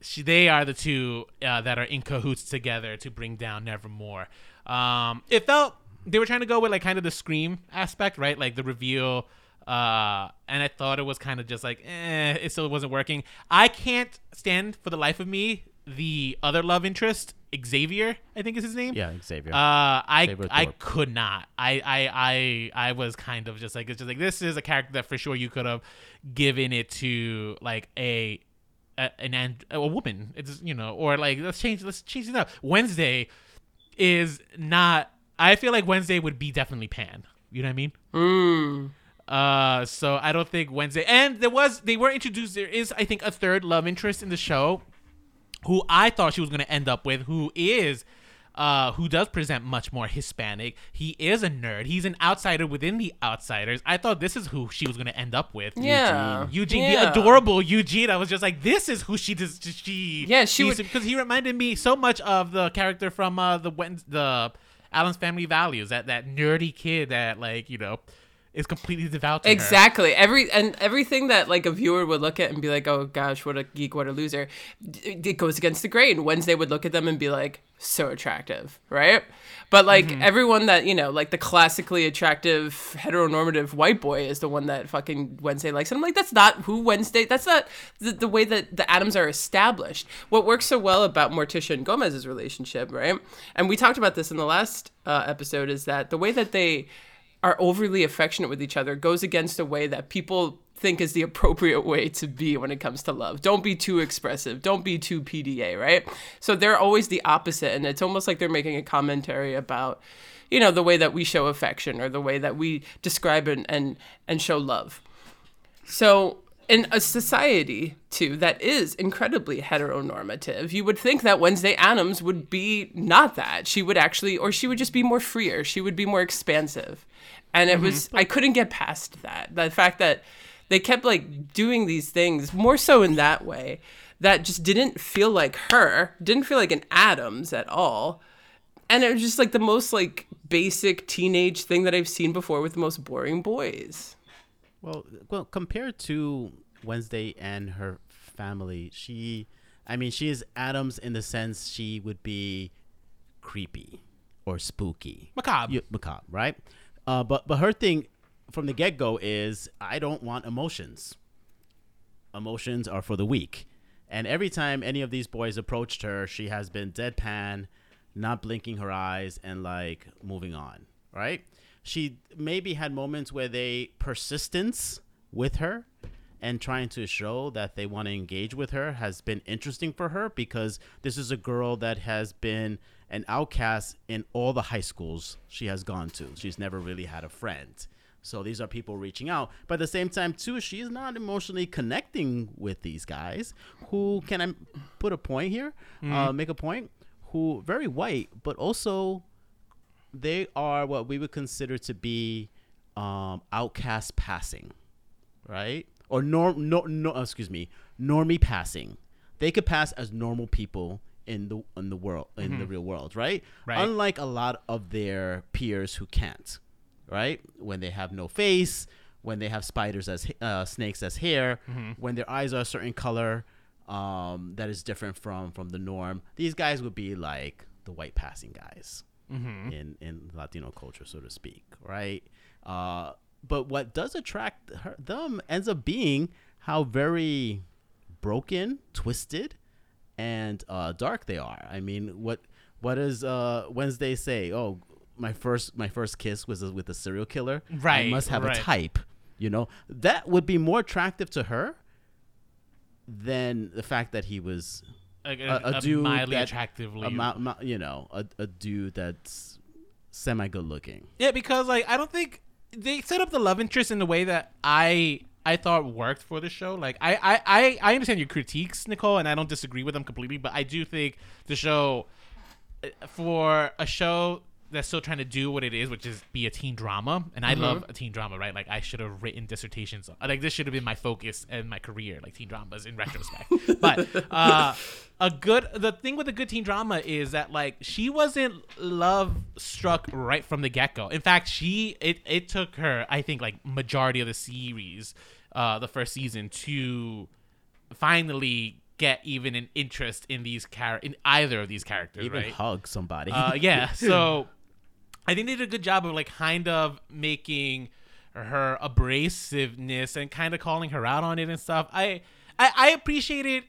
She, they are the two uh, that are in cahoots together to bring down Nevermore. Um, it felt they were trying to go with like kind of the scream aspect, right? Like the reveal. Uh, and I thought it was kind of just like, eh, it still wasn't working. I can't stand for the life of me the other love interest Xavier, I think is his name. Yeah, Xavier. Uh, I Xavier I could not. I, I I I was kind of just like it's just like this is a character that for sure you could have given it to like a, a an and a woman. It's you know or like let's change let's change it up. Wednesday is not. I feel like Wednesday would be definitely Pan. You know what I mean? Mm. Uh, so I don't think Wednesday. And there was they were introduced. There is I think a third love interest in the show, who I thought she was going to end up with, who is. Uh, who does present much more Hispanic? He is a nerd. He's an outsider within the outsiders. I thought this is who she was gonna end up with. Yeah. Eugene, Yeah. the adorable Eugene. I was just like, this is who she does. She Yeah, she would- because he reminded me so much of the character from uh, the Wed- the Allen's Family Values. That that nerdy kid that like you know is completely devout to her. Exactly. Every and everything that like a viewer would look at and be like, "Oh gosh, what a geek, what a loser." It goes against the grain. Wednesday would look at them and be like, "So attractive," right? But like Mm-hmm. everyone that you know, like the classically attractive heteronormative white boy is the one that fucking Wednesday likes. And I'm like, that's not who Wednesday. That's not the, the way that the Addams are established. What works so well about Morticia and Gomez's relationship, right? And we talked about this in the last uh, episode, is that the way that they are overly affectionate with each other goes against a way that people think is the appropriate way to be when it comes to love. Don't be too expressive. Don't be too PDA, right? So they're always the opposite and it's almost like they're making a commentary about you know the way that we show affection or the way that we describe and and, and show love. So, in a society, too, that is incredibly heteronormative, you would think that Wednesday Addams would be not that. She would actually, or she would just be more freer. She would be more expansive. And it mm-hmm. was, I couldn't get past that. The fact that they kept like doing these things more so in that way that just didn't feel like her, didn't feel like an Addams at all. And it was just like the most like basic teenage thing that I've seen before with the most boring boys. Well, well, compared to Wednesday and her family, she, I mean, she is Addams in the sense she would be creepy or spooky, Macabre. You- macabre, right? Uh, but but her thing from the get go is I don't want emotions. Emotions are for the weak, and every time any of these boys approached her, she has been deadpan, not blinking her eyes, and like moving on. Right? She maybe had moments where they persistence with her and trying to show that they want to engage with her has been interesting for her because this is a girl that has been an outcast in all the high schools she has gone to. She's never really had a friend. So these are people reaching out. But at the same time, too, she's not emotionally connecting with these guys who, can I put a point here? Uh, make a point? Who, very white, but also they are what we would consider to be um, outcast passing right? Or norm, no, no, uh, excuse me, normie passing. They could pass as normal people in the in the world in the real world, right? Right. Unlike a lot of their peers who can't, right? When they have no face, when they have spiders as uh, snakes as hair, when their eyes are a certain color um, that is different from from the norm. These guys would be like the white passing guys in in Latino culture, so to speak, right? Uh, but what does attract her, them ends up being how very broken, twisted, and uh, dark they are. I mean, what what does uh, Wednesday say? Oh, my first my first kiss was with a serial killer. Right, I must have right. a type. You know that would be more attractive to her than the fact that he was a, a, a, a dude mildly that- attractively. a, mo- mo- you know, a, a dude that's semi good looking. yeah, because like I don't think they set up the love interest in the way that I I thought worked for the show. Like I I I, I understand your critiques, Nicole, and I don't disagree with them completely, but I do think the show uh, for a show that's still trying to do what it is, which is be a teen drama, and I love a teen drama, right? Like I should have written dissertations. on- Like this should have been my focus and my career, like teen dramas in retrospect. but uh, a good the thing with a good teen drama is that like she wasn't love struck right from the get go. In fact, she it it took her I think like majority of the series, uh, the first season to finally get even an interest in these char- in either of these characters, Even right? hug somebody. Uh, yeah. So I think they did a good job of like kind of making her abrasiveness and kind of calling her out on it and stuff. I I, I appreciated.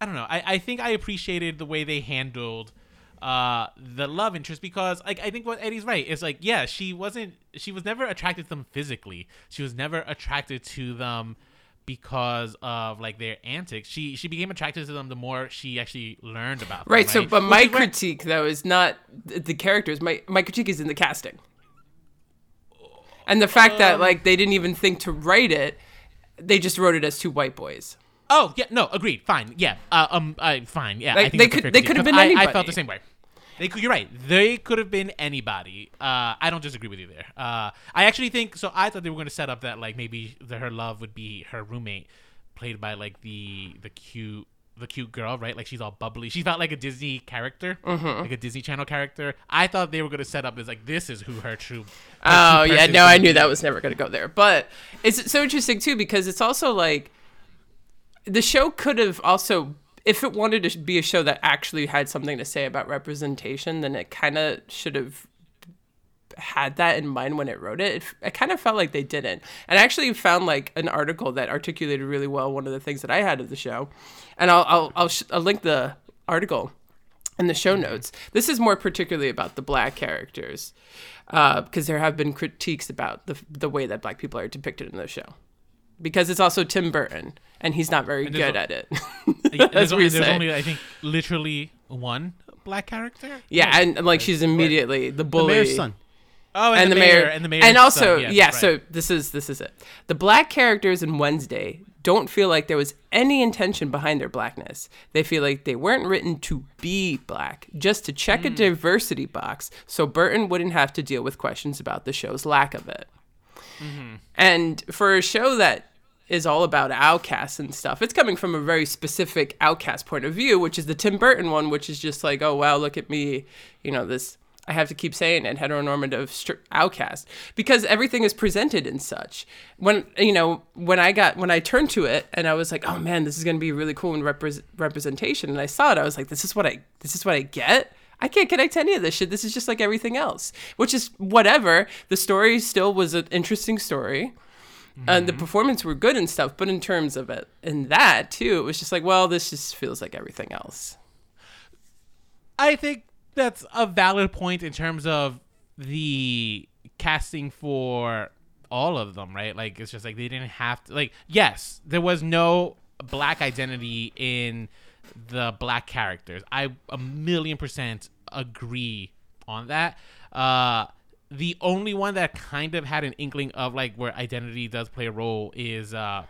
I don't know. I, I think I appreciated the way they handled uh the love interest because like I think what Eddie's right is like yeah she wasn't she was never attracted to them physically she was never attracted to them because of like their antics she she became attracted to them the more she actually learned about them, Right. So, but Which my is where- critique though is not the characters. My my critique is in the casting, and the fact Um, that like they didn't even think to write it. They just wrote it as two white boys. Oh yeah, no, agreed. Fine, yeah, uh, um, I fine, yeah. Like, I think they could- fair they could have 'cause been I, I felt the same way. They could. You're right. They could have been anybody. Uh, I don't disagree with you there. Uh, I actually think so. I thought they were going to set up that like maybe the, her love would be her roommate, played by like the the cute the cute girl, right? Like she's all bubbly. She felt like a Disney character, Mm-hmm. like a Disney Channel character. I thought they were going to set up as like this is who her true. her Oh true yeah, no, I knew be. that was never going to go there. But it's so interesting too because it's also like the show could have also if it wanted to be a show that actually had something to say about representation, then it kind of should have had that in mind when it wrote it. It, it kind of felt like they didn't. And I actually found like an article that articulated really well one of the things that I had of the show, and I'll I'll I'll, sh- I'll link the article in the show notes. This is more particularly about the black characters, uh, because there have been critiques about the the way that black people are depicted in the show, because it's also Tim Burton, and he's not very good a- at it. That's there's what only, you there's only I think literally one black character. yeah, and, and, like she's immediately the The bully. mayor's son. Oh, and, the mayor, and the mayor, and also son, yeah. right. So this is this is it. The black characters in Wednesday don't feel like there was any intention behind their blackness. They feel like they weren't written to be black, just to check Hmm. a diversity box, so Burton wouldn't have to deal with questions about the show's lack of it. Mm-hmm. And for a show that is all about outcasts and stuff, it's coming from a very specific outcast point of view, which is the Tim Burton one, which is just like, oh wow, look at me, you know this. I have to keep saying it, heteronormative str- outcast, because everything is presented in such. When you know, when I got when I turned to it and I was like, oh man, this is gonna be really cool in repres representation, and I saw it, I was like, this is what I this is what I get. I can't connect to any of this shit. This is just like everything else, which is whatever. The story still was an interesting story. And the performance were good and stuff, but in terms of it and that too, it was just like, well, this just feels like everything else. I think that's a valid point in terms of the casting for all of them, right? Like it's just like they didn't have to like yes, there was no black identity in the black characters. I a million percent agree on that. Uh the only one that kind of had an inkling of like where identity does play a role is uh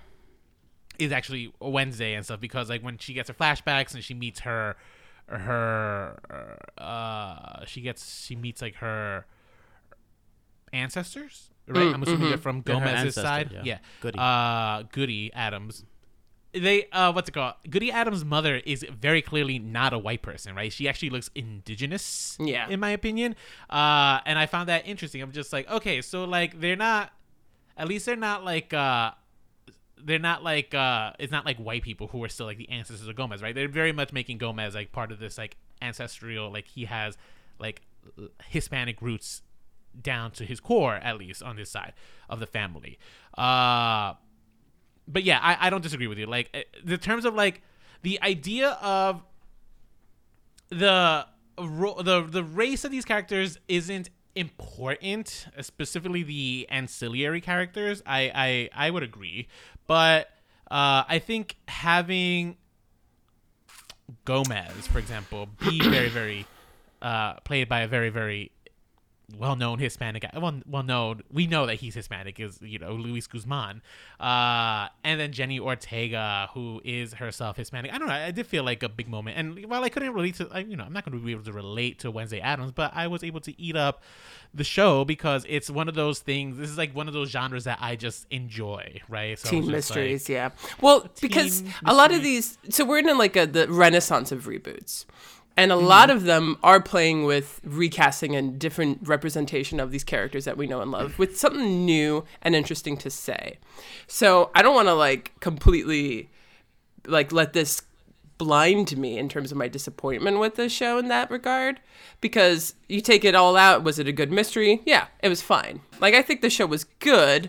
is actually Wednesday and stuff because like when she gets her flashbacks and she meets her her uh she gets she meets like her ancestors right? I'm assuming they're from gomez's side? yeah. yeah. Goody. uh goody addams they uh what's it called goody addams mother is very clearly not a white person right she actually looks indigenous Yeah. in my opinion uh and i found that interesting i'm just like okay so like they're not at least they're not like uh they're not like uh it's not like white people who are still like the ancestors of Gomez, right? They're very much making Gomez like part of this like ancestral like he has like Hispanic roots down to his core at least on this side of the family. Uh but yeah, I, I don't disagree with you. Like eh, the terms of like the idea of the the the race of these characters isn't important, specifically the ancillary characters. I I I would agree, but uh, I think having Gomez, for example, be very very uh, played by a very very well-known Hispanic. Well, well known. We know that he's Hispanic. Is you know Luis Guzman, uh, and then Jenny Ortega, who is herself Hispanic. I don't know. I did feel like a big moment. And while I couldn't relate to, I, you know, I'm not going to be able to relate to Wednesday Addams, but I was able to eat up the show because it's one of those things. This is like one of those genres that I just enjoy, right? So Teen just like- mysteries, yeah. Well, because teen a lot of these, so we're in like a the renaissance of reboots, and a lot Mm-hmm. of them are playing with recasting and different representation of these characters that we know and love with something new and interesting to say. So I don't want to like completely like let this blind me in terms of my disappointment with the show in that regard because you take it all out was it a good mystery yeah it was fine like i think the show was good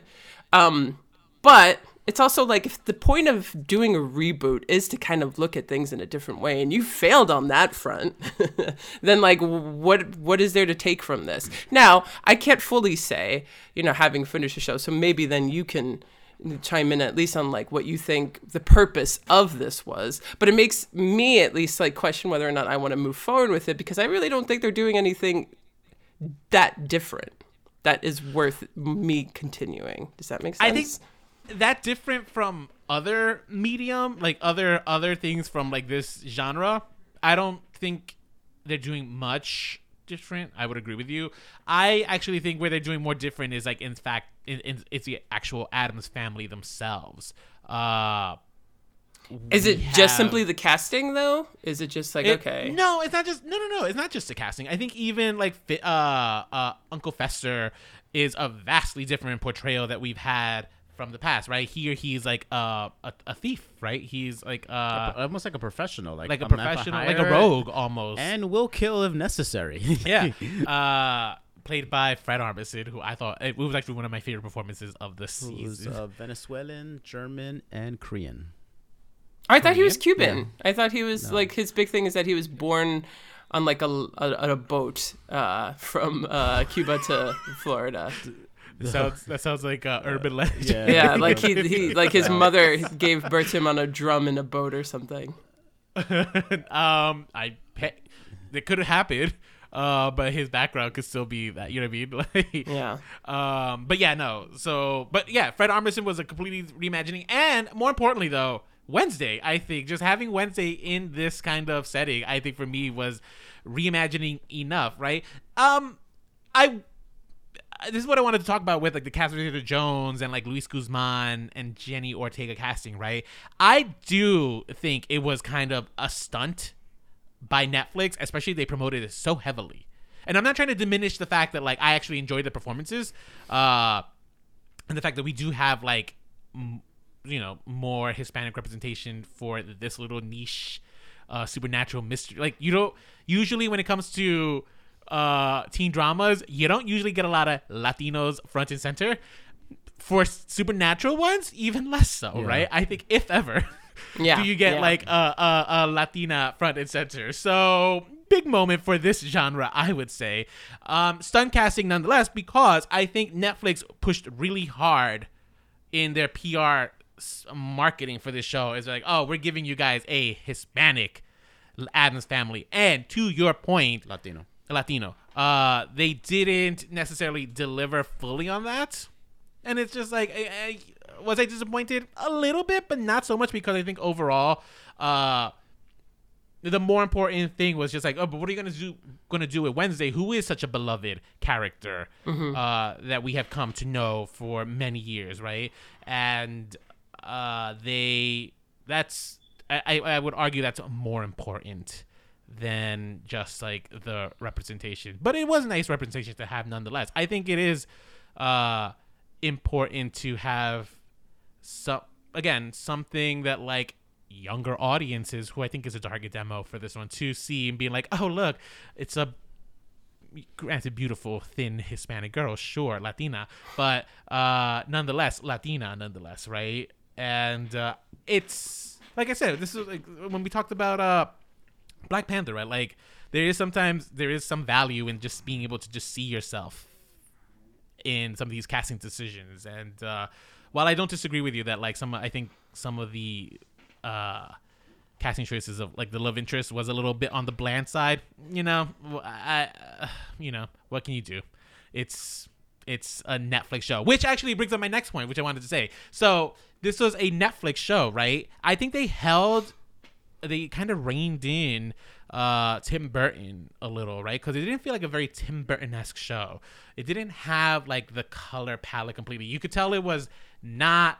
um but it's also like if the point of doing a reboot is to kind of look at things in a different way and you failed on that front then like what what is there to take from this? Now i can't fully say you know having finished the show so maybe then you can chime in at least on like what you think the purpose of this was but it makes me at least like question whether or not i want to move forward with it because i really don't think they're doing anything that different that is worth me continuing. Does that make sense I think that different from other medium, like other other things from like this genre. I don't think they're doing much different. I would agree with you. I actually think where they're doing more different is like in fact, in, in, it's the actual Addams family themselves. Uh, Is it we just simply the casting though? Is it just like It- okay? No, it's not just no, no, no. It's not just the casting. I think even like uh, uh, Uncle Fester is a vastly different portrayal that we've had from the past. Right here, he's like uh, a a thief. Right, he's like uh, almost like a professional, like, like a man professional, like a rogue almost. and will kill if necessary. yeah, uh, played by Fred Armisen, who I thought it was actually one of my favorite performances of the Who's season. uh, Venezuelan, German, and Korean. I thought he was Korean? Cuban. I thought he was like his big thing is that he was born on like a a, a boat uh, from uh, Cuba to Florida. That sounds that sounds like uh, urban legend. yeah. Yeah, like he, he like his mother gave birth to him on a drum in a boat or something. um, I pe- it could have happened, uh, but his background could still be that. You know what I mean? Like, Yeah. Um, but yeah, no. So, but yeah, Fred Armisen was a completely reimagining, and more importantly, though, Wednesday. I think just having Wednesday in this kind of setting, I think for me was reimagining enough, right? Um, I. This is what I wanted to talk about with like the Catherine Zeta-Jones and like Luis Guzman and Jenny Ortega casting, right? I do think it was kind of a stunt by Netflix, especially they promoted it so heavily. And I'm not trying to diminish the fact that like I actually enjoyed the performances, uh, and the fact that we do have like, m- you know, more Hispanic representation for this little niche, uh, supernatural mystery. Like you don't usually when it comes to uh teen dramas, you don't usually get a lot of Latinos front and center. For supernatural ones, even less so, right? I think if ever. Yeah, do you get yeah. like a, a, a Latina front and center. So big moment for this genre, I would say. Um, stunt casting nonetheless, because I think Netflix pushed really hard in their PR marketing for this show. Is like, oh, we're giving you guys a Hispanic Addams family, and to your point, Latino. Latino. Uh, they didn't necessarily deliver fully on that, and it's just like, I, I, was I disappointed a little bit, but not so much because I think overall, uh, the more important thing was just like, oh, but what are you gonna do? Gonna do with Wednesday? Who is such a beloved character uh, that we have come to know for many years, right? And uh, they, that's, I I would argue that's more important than just like the representation. But it was a nice representation to have nonetheless. I think it is uh, important to have some again something that like younger audiences who I think is a target demo for this one to see and being like, oh look, it's a granted beautiful thin Hispanic girl, sure, Latina, but uh nonetheless Latina nonetheless, right? And uh it's like I said, this is like when we talked about uh Black Panther, right? Like there is sometimes there is some value in just being able to just see yourself in some of these casting decisions. And uh, while I don't disagree with you that like some, I think some of the uh, casting choices of like the love interest was a little bit on the bland side. You know, I, uh, you know, what can you do? It's it's a Netflix show, which actually brings up my next point, which I wanted to say. So this was a Netflix show, right? I think they held they kind of reined in uh Tim Burton a little, right? Because it didn't feel like a very Tim Burton esque show. It didn't have like the color palette completely. You could tell it was not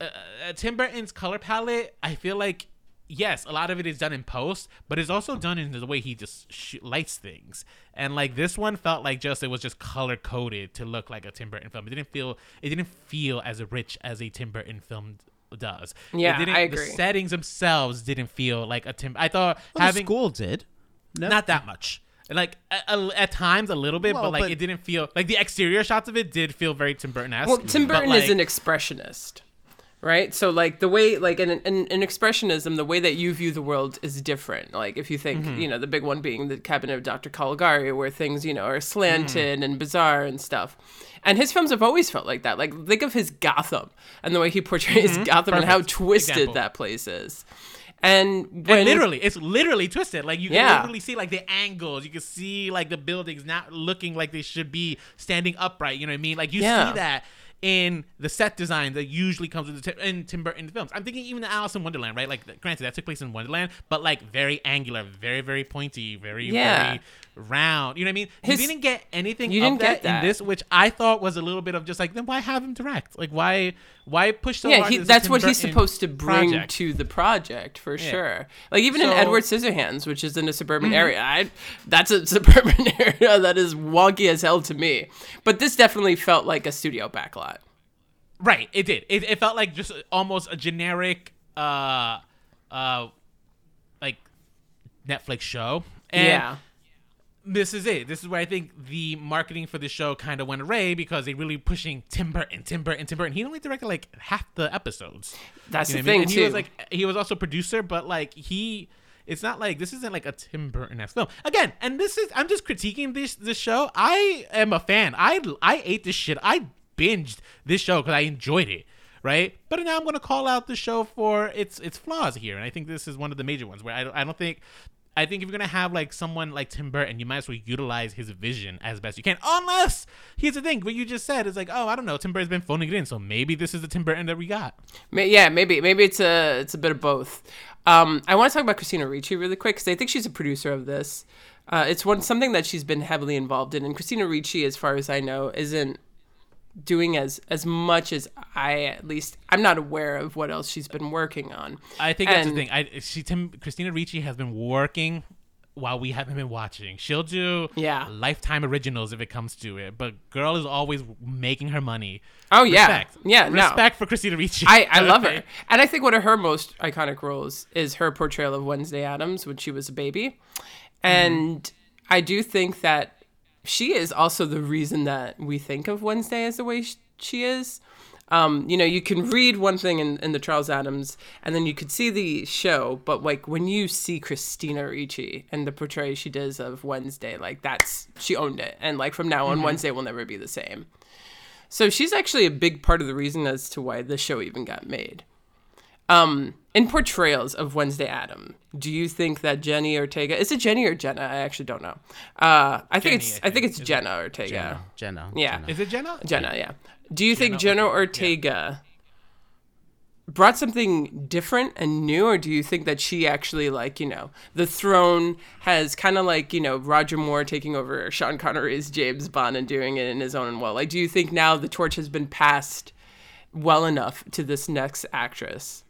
uh, uh, Tim Burton's color palette. I feel like yes, a lot of it is done in post, but it's also done in the way he just sh- lights things. And like this one felt like just it was just color coded to look like a Tim Burton film. It didn't feel it didn't feel as rich as a Tim Burton film does. Yeah, didn't, I agree. The settings themselves didn't feel like a Tim. I thought Well, having the school did. No? not that much. Like a, a- at times a little bit, Well, but like but- it didn't feel like the exterior shots of it did feel very Tim Burton esque. Well, Tim Burton is an expressionist, right? So like the way like in, in, in expressionism, the way that you view the world is different. Like if you think Mm-hmm. you know the big one being the Cabinet of Dr. Caligari, where things you know are slanted Mm. and bizarre and stuff. And his films have always felt like that. Like think of his Gotham and the way he portrays Gotham and how Mm-hmm. Twisted example. that place is. And when And literally, it's literally twisted. Like you can Yeah. literally see like the angles. You can see like the buildings not looking like they should be standing upright. You know what I mean? Like you Yeah. see that in the set design that usually comes with the Tim, in Tim Burton films. I'm thinking even the Alice in Wonderland, right? Like granted that took place in Wonderland, but like very angular, very very pointy, very Yeah. very round. You know what I mean? His- you didn't get anything You of didn't that, get that. in this, which I thought was a little bit of just like then why have him direct? Like why why push so yeah, he, that's what he's supposed to bring project? to the project for sure. Like even in So- Mm-hmm. Edward Scissorhands, which is in a suburban area, I, that's a suburban area that is wonky as hell to me. But this definitely felt like a studio backlot. Right, it did. It, it felt like just almost a generic, uh, uh, like Netflix show. And yeah, this is it. This is where I think the marketing for the show kind of went array because they really pushing Tim Burton, Tim Burton, Tim Burton. He only directed like half the episodes. that's You know the what I mean? thing too. he was like, he was also producer, but like he. It's not like this isn't like a Tim Burton esque film again, and this is I'm just critiquing this this show. I am a fan. I I ate this shit. I binged this show because I enjoyed it, right? But now I'm gonna call out the show for its its flaws here, and I think this is one of the major ones where I I don't think. I think if you're gonna have like someone like Tim Burton, you might as well utilize his vision as best you can. Unless here's the thing, what you just said is like, oh, I don't know, Tim Burton's been phoning it in, so maybe this is the Tim Burton that we got. Yeah, maybe maybe it's a it's a bit of both. Um, I want to talk about Christina Ricci really quick because I think she's a producer of this. Uh, it's one something that she's been heavily involved in, and Christina Ricci, as far as I know, isn't doing as as much as I at least I'm not aware of what else she's been working on. I think that's the thing. I she Tim Christina Ricci has been working while we haven't been watching. She'll do Yeah. lifetime originals if it comes to it, but girl is always making her money. Oh yeah, Respect. yeah, no. respect for Christina Ricci. I, I love her. And I think one of her most iconic roles is her portrayal of Wednesday Addams when she was a baby. Mm-hmm. And I do think that she is also the reason that we think of Wednesday as the way she is. Um, you know, you can read one thing in, in the Charles Addams and then you could see the show, but like when you see Christina Ricci and the portrayal she does of Wednesday, like that's, she owned it. And like from now on, Wednesday will never be the same. So she's actually a big part of the reason as to why the show even got made. Um, in portrayals of Wednesday Adam, do you think that Jenny Ortega is it Jenny or Jenna? I actually don't know. Uh, I think Jenny, it's I I think think. it's Is Jenna Ortega. Jenna. Yeah. Jenna. Is it Jenna? Jenna, yeah. Do you think Jenna Ortega brought something different and new, or do you think that she actually, like, you know, the throne has kind of like, you know, Roger Moore taking over Sean Connery's James Bond and doing it in his own well? Like, do you think now the torch has been passed well enough to this next actress?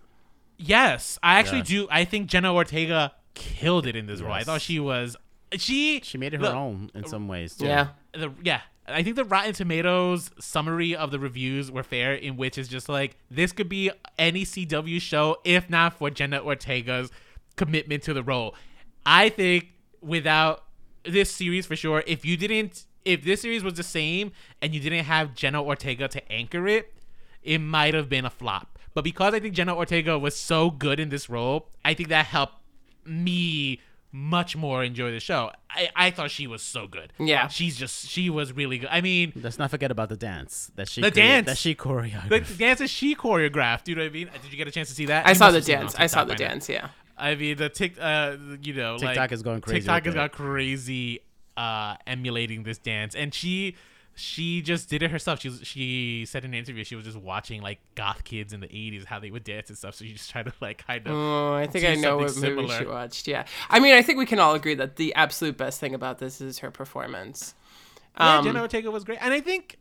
Yes, I actually Yes. do. I think Jenna Ortega killed it in this role. I thought she was. She She made it her look, own in some ways too. Yeah. the yeah i think the rotten tomatoes summary of the reviews were fair in which is just like this could be any cw show if not for jenna ortega's commitment to the role i think without this series for sure if you didn't if this series was the same and you didn't have jenna ortega to anchor it it might have been a flop but because i think jenna ortega was so good in this role i think that helped me much more enjoy the show. I, I thought she was so good. Yeah. She's just she was really good. I mean, Let's not forget about the dance that she The choreo- dance! that she choreographed. the dance that she choreographed. You know what I mean? Did you get a chance to see that? I You saw the have seen it on dance. I saw TikTok the by now. dance, yeah. I mean, the tick, uh, you know, TikTok like, is going crazy TikTok with has it. got crazy, uh, emulating this dance, and she, she just did it herself. She was, she said in an interview she was just watching like goth kids in the '80s how they would dance and stuff. So she just tried to like kind of. Oh, I think I know what something movie she watched. Yeah, I mean, I think we can all agree that the absolute best thing about this is her performance. yeah, Um, Jenna Ortega was great, and I think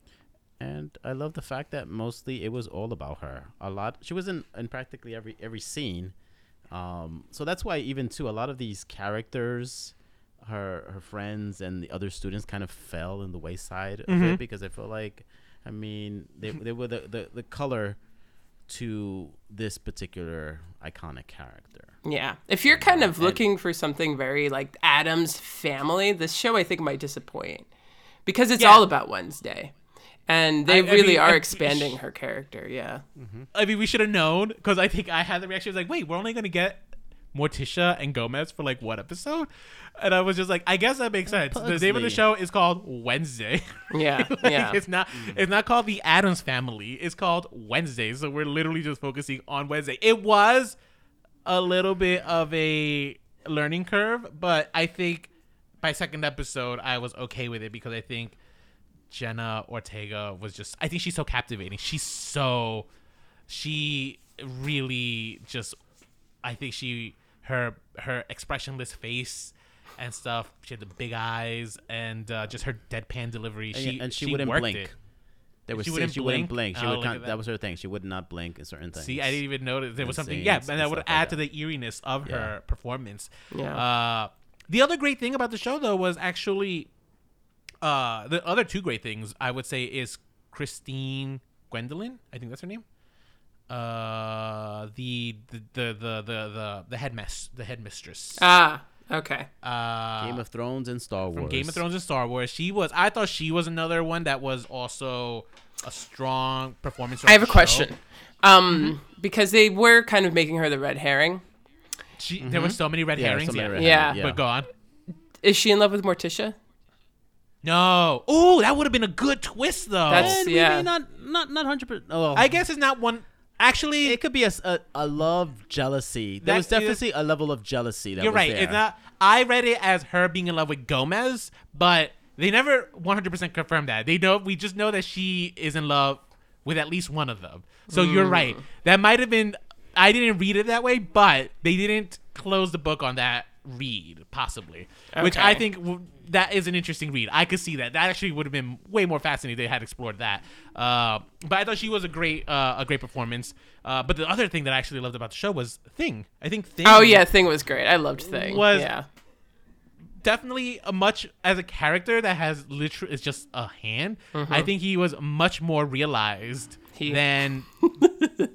and I love the fact that mostly it was all about her. A lot she was in, in practically every every scene. Um, so that's why even too a lot of these characters, her her friends and the other students kind of fell in the wayside Mm-hmm. it because I feel like, I mean, they they were the, the, the color to this particular iconic character. Yeah. If you're kind of looking for something very like Addams family, this show I think might disappoint because it's Yeah. all about Wednesday. And they I- I really mean, are I- expanding her character. Yeah. I mean, we should have known because I think I had the reaction. I was like, wait, we're only gonna get Morticia and Gomez for like one episode, and I was just like, I guess that makes sense. The name of the show is called Wednesday. Yeah. Like, yeah. It's not. It's not called the Addams Family. It's called Wednesday. So we're literally just focusing on Wednesday. It was a little bit of a learning curve, but I think by second episode I was okay with it because I think Jenna Ortega was just. I think she's so captivating. She's so. She really just. I think she her her expressionless face and stuff. She had the big eyes and uh, just her deadpan delivery. And, She and she, wouldn't worked blink. it. They were She wouldn't she wouldn't blink? blink. She Oh, would con- that. that. was her thing. She would not blink in certain things. See, I didn't even notice there was something. Yeah, and and that would stuff like add to the eeriness of Yeah. her performance. Yeah. Uh, the other great thing about the show, though, was actually uh, the other two great things I would say is Christine Gwendolyn. I think that's her name. Uh, the the the the the the, the headmistress, the headmistress. Ah, okay. Uh, Game of Thrones and Star Wars. from Game of Thrones and Star Wars. She was. I thought she was another one that was also a strong performance. I have a throughout the question. show. Um, because they were kind of making her the red herring. She, There were so many red Yeah, herrings. so many yeah. red Yeah. herrings, but go on. Is she in love with Morticia? No. Oh, that would have been a good twist, though. That's- Eh, maybe Yeah. not not not hundred percent. Oh, I guess it's not one. Actually, it could be a a love jealousy. There was is- definitely a level of jealousy. That you're was right. There. It's not. I read it as her being in love with Gomez, but they never 100% confirmed that. They know. We just know that she is in love with at least one of them. So you're Hmm. right. That might have been. I didn't read it that way, but they didn't close the book on that read, possibly. Which I think w- that is an interesting read. I could see that. That actually would have been way more fascinating if they had explored that. Uh, but I thought she was a great, uh, a great performance. Uh, but the other thing that I actually loved about the show was Thing. I think Thing. Oh yeah, Thing was great. I loved Thing. Was- yeah. definitely a much as a character that has literally is just a hand. I think he was much more realized He- than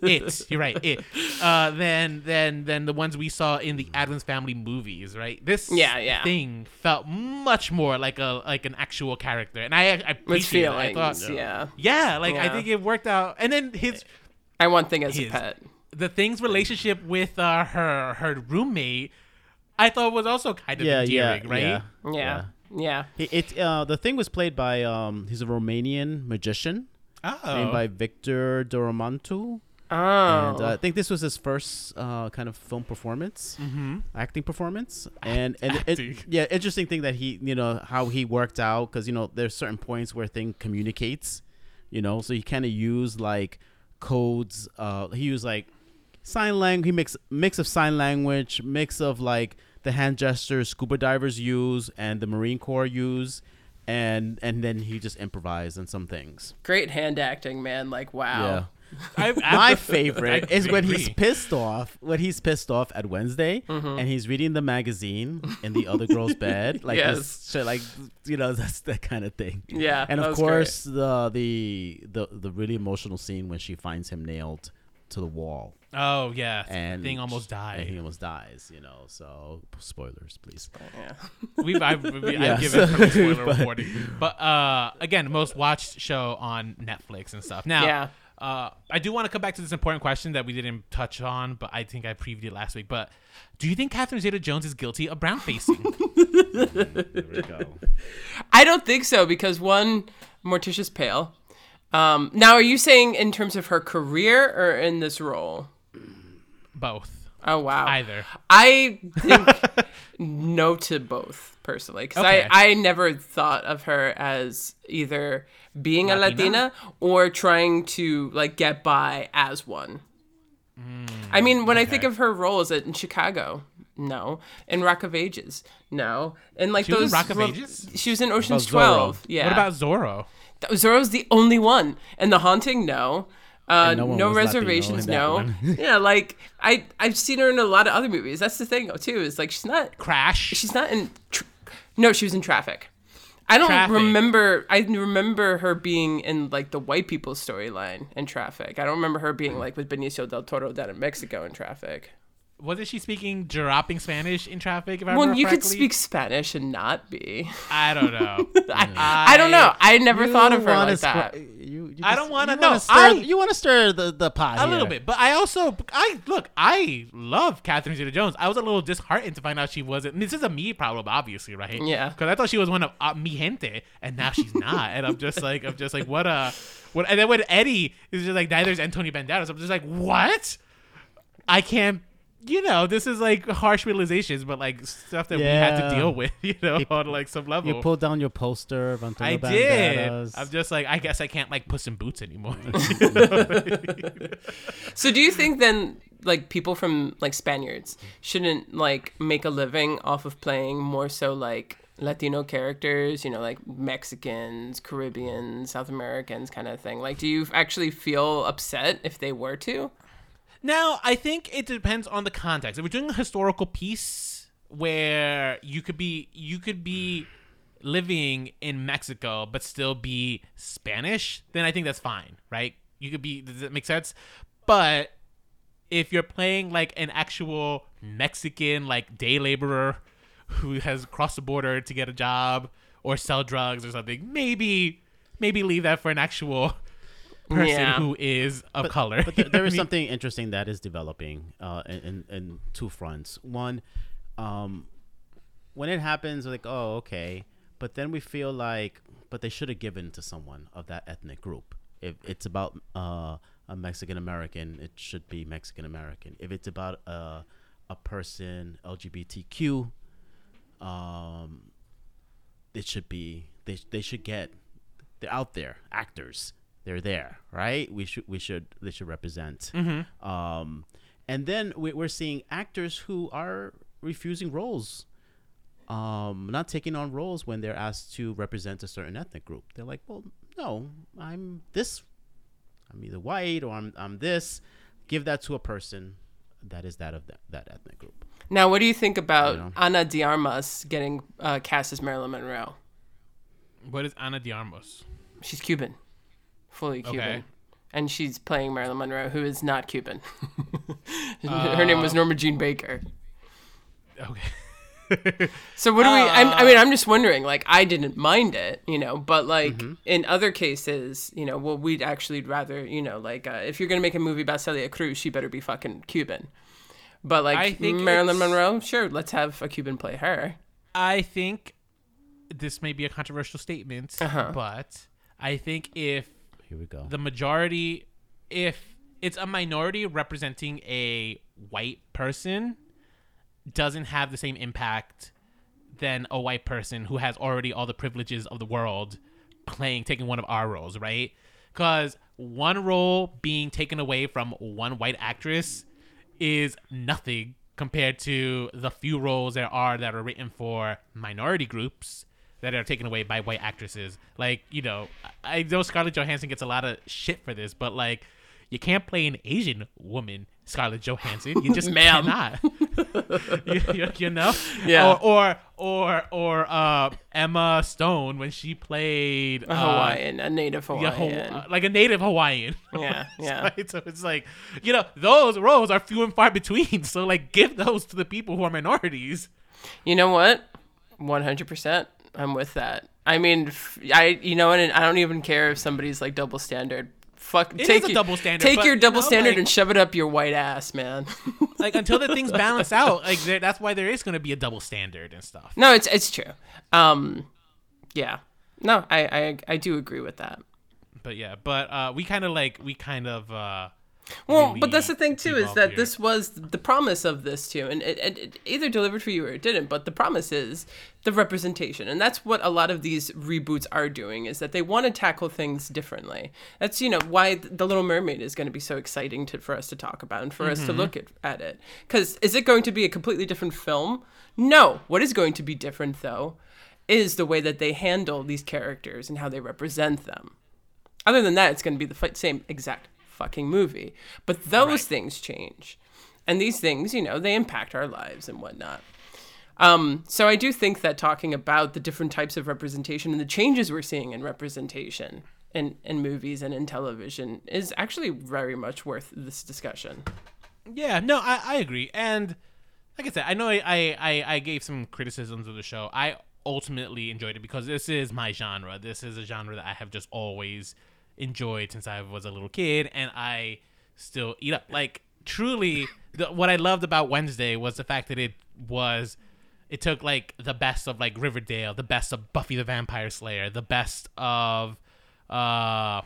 it. You're right. It uh, than than than the ones we saw in the Addams Family movies. Right. This Yeah, yeah. thing felt much more like a like an actual character, and I I With appreciate it. I thought, yeah. yeah, like I think it worked out. And then his I want Thing as His- a pet. the thing's relationship with uh, her her roommate, I thought was also kind of yeah, yeah, endearing, right? yeah, Yeah. Yeah. It, it uh, the thing was played by um, he's a Romanian magician Oh, named by Victor Dorobantu. Oh. And uh, I think this was his first uh, kind of film performance, Mhm. acting performance, and and it, yeah, interesting thing that he, you know, how he worked out because you know there's certain points where thing communicates, you know, so he kind of used like codes. Uh, he used like sign language. He mix mix of sign language, mix of like the hand gestures scuba divers use and the Marine Corps use, and and then he just improvised on some things. Great hand acting, man. Like wow. I, I- My I favorite is when he's pissed off. When he's pissed off at Wednesday, Mm-hmm. and he's reading the magazine in the other girl's bed, like Yes. this shit, like you know, that's that kind of thing. Yeah, and of was great. course the the the the really emotional scene when she finds him nailed to the wall, Oh yeah, and thing almost and he almost dies. You know, so spoilers, please. Yeah. We've I've, we, Yeah, I've given so- pretty spoiler but- reporting, but uh, again, most watched show on Netflix and stuff. Now, Yeah. uh, I do want to come back to this important question that we didn't touch on, but I think I previewed it last week. But do you think Catherine Zeta-Jones is guilty of brown facing? There we go. I don't think so because one, Morticia's pale. Um, now, are you saying in terms of her career or in this role? Both, Oh wow. either. I think no to both personally because Okay. I, I never thought of her as either being a Latina? Latina or trying to like get by as one. Mm, I mean, when I think of her roles in Chicago, no. In Rock of Ages, no. And like She those Rock of Ages? She was in Ocean's Zorro? Twelve. Yeah. What about Zorro? Zorro's the only one, and The Haunting, no. Uh, no no, reservations, no. yeah, like I I've seen her in a lot of other movies. That's the thing, too. Is like she's not Crash. she's not in. Tr- no, she was in Traffic. I don't Traffic. remember. I remember her being in like the white people's storyline in Traffic. I don't remember her being like with Benicio del Toro down in Mexico in Traffic. Wasn't she speaking dropping Spanish in traffic? If I Well, remember you could speak Spanish and not be. I don't know. I, I don't know. I never thought of her wanna like that. scr- you, you I don't wanna- you no, stir, I- you want to stir the the pot a here. little bit, but I also I look I love Catherine Zeta-Jones. I was a little disheartened to find out she wasn't. This is a me problem, obviously, right? Yeah. Because I thought she was one of uh, mi gente, and now she's not. and I'm just like I'm just like what a what. And then when Eddie is just like neither's Antonio Banderas, I'm just like what? I can't. You know, this is like harsh realizations, but like stuff that we had to deal with. You know, You- on like some level. You pulled down your poster of Antonio I did. I'm just like, I guess I can't like Puss in Boots anymore. So do you think then like people from like Spaniards shouldn't like make a living off of playing more so like Latino characters, you know, like Mexicans, Caribbeans, South Americans kind of thing? Like do you actually feel upset if they were to? Now, I think it depends on the context. If we're doing a historical piece where you could be you could be living in Mexico but still be Spanish, then I think that's fine, right? You could be does that make sense? But if you're playing like an actual Mexican like day laborer who has crossed the border to get a job or sell drugs or something, maybe maybe leave that for an actual person Yeah. who is of color. But there, there I is mean- something interesting that is developing uh, in, in, in two fronts. One, um, when it happens, like, oh, okay. But then we feel like, but they should have given to someone of that ethnic group. If it's about uh, a Mexican American, it should be Mexican American. If it's about a, a person LGBTQ, um, it should be they they should get they're out there actors they're there right? We should we should they should represent. Um and then we- we're seeing actors who are refusing roles um not taking on roles when they're asked to represent a certain ethnic group. They're like well no i'm this. I'm either white or i'm, I'm this. Give that to a person that is that of that, that ethnic group. Now, what do you think about You know. Ana de Armas getting uh, cast as Marilyn Monroe? What is Ana de Armas? She's Cuban, fully Cuban. Okay. And she's playing Marilyn Monroe, who is not Cuban. Her name was Norma Jean Baker. Okay. So what do we? I'm, I mean, I'm just wondering. Like, I didn't mind it, you know, but like in other cases, you know, well, we'd actually rather, you know, like uh, if you're gonna make a movie about Celia Cruz, she better be fucking Cuban. But I like think Marilyn Monroe, sure, let's have a Cuban play her. I think this may be a controversial statement, Uh-huh. but I think if here we go the majority, if it's a minority representing a white person, doesn't have the same impact than a white person who has already all the privileges of the world playing taking one of our roles, right? Because one role being taken away from one white actress is nothing compared to the few roles there are that are written for minority groups that are taken away by white actresses. Like, you know, I know Scarlett Johansson gets a lot of shit for this, but like, you can't play an Asian woman, Scarlett Johansson. You just cannot. you, you- you know? Yeah. Or or or, or uh, Emma Stone when she played A uh, Hawaiian, a native yeah, Hawaiian. Haw- like a native Hawaiian. Yeah, yeah. Right? So it's like, you know, those roles are few and far between. So like, give those to the people who are minorities. You know what? One hundred percent. I'm with that. I mean, I you know, and I don't even care if somebody's like double standard. Fuck, It take is a your- double standard, Take your double know, standard like- and shove it up your white ass, man. Like until the things balance out, like there, that's why there is going to be a double standard and stuff. no, it's it's true. Um, yeah. No, I I I do agree with that. But yeah, but uh, we kind of like we kind of uh, Well, really but that's the thing too is that here. this was the promise of this too, and it, it, it either delivered for you or it didn't. But the promise is the representation, and that's what a lot of these reboots are doing is that they want to tackle things differently. That's you know why the Little Mermaid is going to be so exciting to, for us to talk about and for us to Mm-hmm. look at, at it. Because is it going to be a completely different film? No. What is going to be different though is the way that they handle these characters and how they represent them. Other than that, it's going to be the same exact fucking movie. But those things change. And these things, you know, they impact our lives and whatnot. Um, so I do think that talking about the different types of representation and the changes we're seeing in representation in, in movies and in television is actually very much worth this discussion. Yeah, no, I, I agree. And like I said, I know I, I, I gave some criticisms of the show. I ultimately enjoyed it because this is my genre. This is a genre that I have just always enjoyed since I was a little kid, and I still eat up. Like truly, the, what I loved about Wednesday was the fact that it was. It took like the best of like Riverdale, the best of Buffy the Vampire Slayer, the best of uh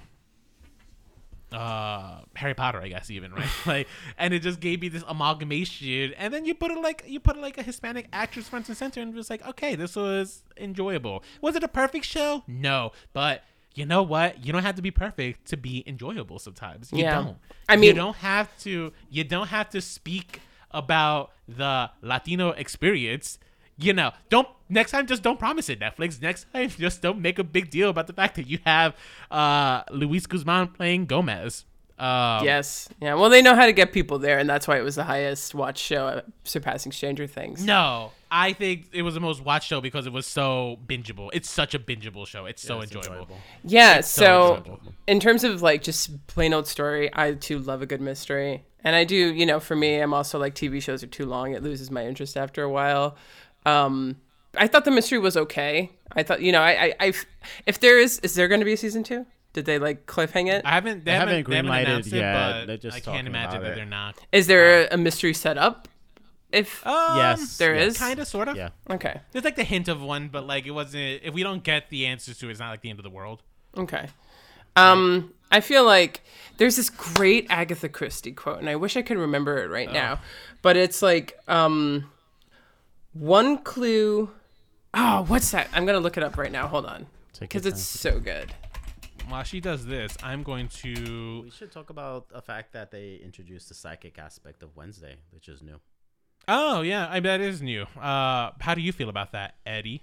uh Harry Potter, I guess even right, like, and it just gave me this amalgamation, and then you put it like you put like a Hispanic actress front and center, and it was like, okay, this was enjoyable. Was it a perfect show? No, but you know what? You don't have to be perfect to be enjoyable. Sometimes you Yeah. don't. I mean, you don't have to. You don't have to speak about the Latino experience. You know, don't next time. Just don't promise it, Netflix. Next time, just don't make a big deal about the fact that you have uh, Luis Guzman playing Gomez. Um, Yes. Yeah. Well, they know how to get people there, and that's why it was the highest watched show, uh, surpassing Stranger Things. No, I think it was the most watched show because it was so bingeable. It's such a bingeable show. It's so it's enjoyable. enjoyable. Yeah. so So, enjoyable. in terms of like just plain old story, I too love a good mystery, and I do. You know, for me, I'm also like TV shows are too long; it loses my interest after a while. Um, I thought the mystery was okay. I thought, you know, I, I, I if there is, is there going to be a season two? Did they like cliffhang it? I haven't. They, They haven't, haven't they haven't greenlighted it, yet. They're but just I can't talking imagine about that it. they're not. Is there a mystery set up? If Um, Yes, there yes. is? kind of, sort of. Yeah. okay, There's like the hint of one, but like it wasn't. If we don't get the answers to it, it's not like the end of the world. okay. Um, I feel like there's this great Agatha Christie quote, and I wish I could remember it right now, but it's like, um, one clue. Oh, what's that? I'm gonna look it up right now. Hold on, because it's so good. While she does this, I'm going to. We should talk about the fact that they introduced the psychic aspect of Wednesday, which is new. Oh yeah, I bet it is new. Uh, how do you feel about that, Eddie?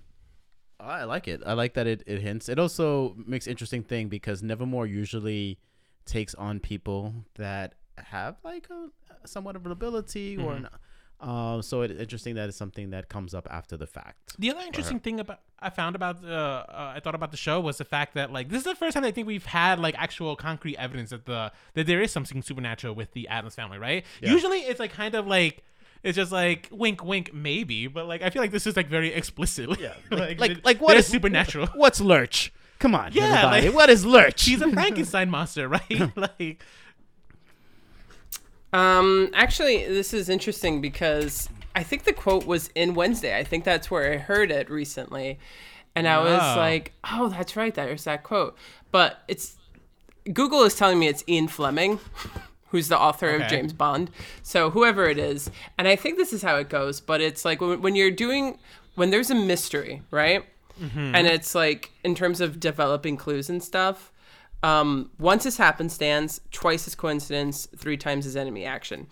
I like it. I like that it, it hints. It also makes interesting thing because Nevermore usually takes on people that have like a somewhat of an ability or an, uh, so it's interesting that it's something that comes up after the fact. The other interesting thing about I found about uh, uh, I thought about the show was the fact that like this is the first time I think we've had like actual concrete evidence that the that there is something supernatural with the Addams family, right? Yeah. Usually it's like kind of like it's just like wink wink maybe, but like I feel like this is like very explicit. Yeah, like like like what supernatural? What's Lurch? Come on, Yeah, like- what is Lurch? She's a Frankenstein monster, right? like Um, actually, this is interesting because I think the quote was in Wednesday. I think that's where I heard it recently, and I was Oh. like, "Oh, that's right. There's that quote." But it's Google is telling me it's Ian Fleming, who's the author of James Bond. So whoever it is, and I think this is how it goes. But it's like when, when you're doing when there's a mystery, right? And it's like in terms of developing clues and stuff. Um, once is happenstance, twice is coincidence, three times is enemy action.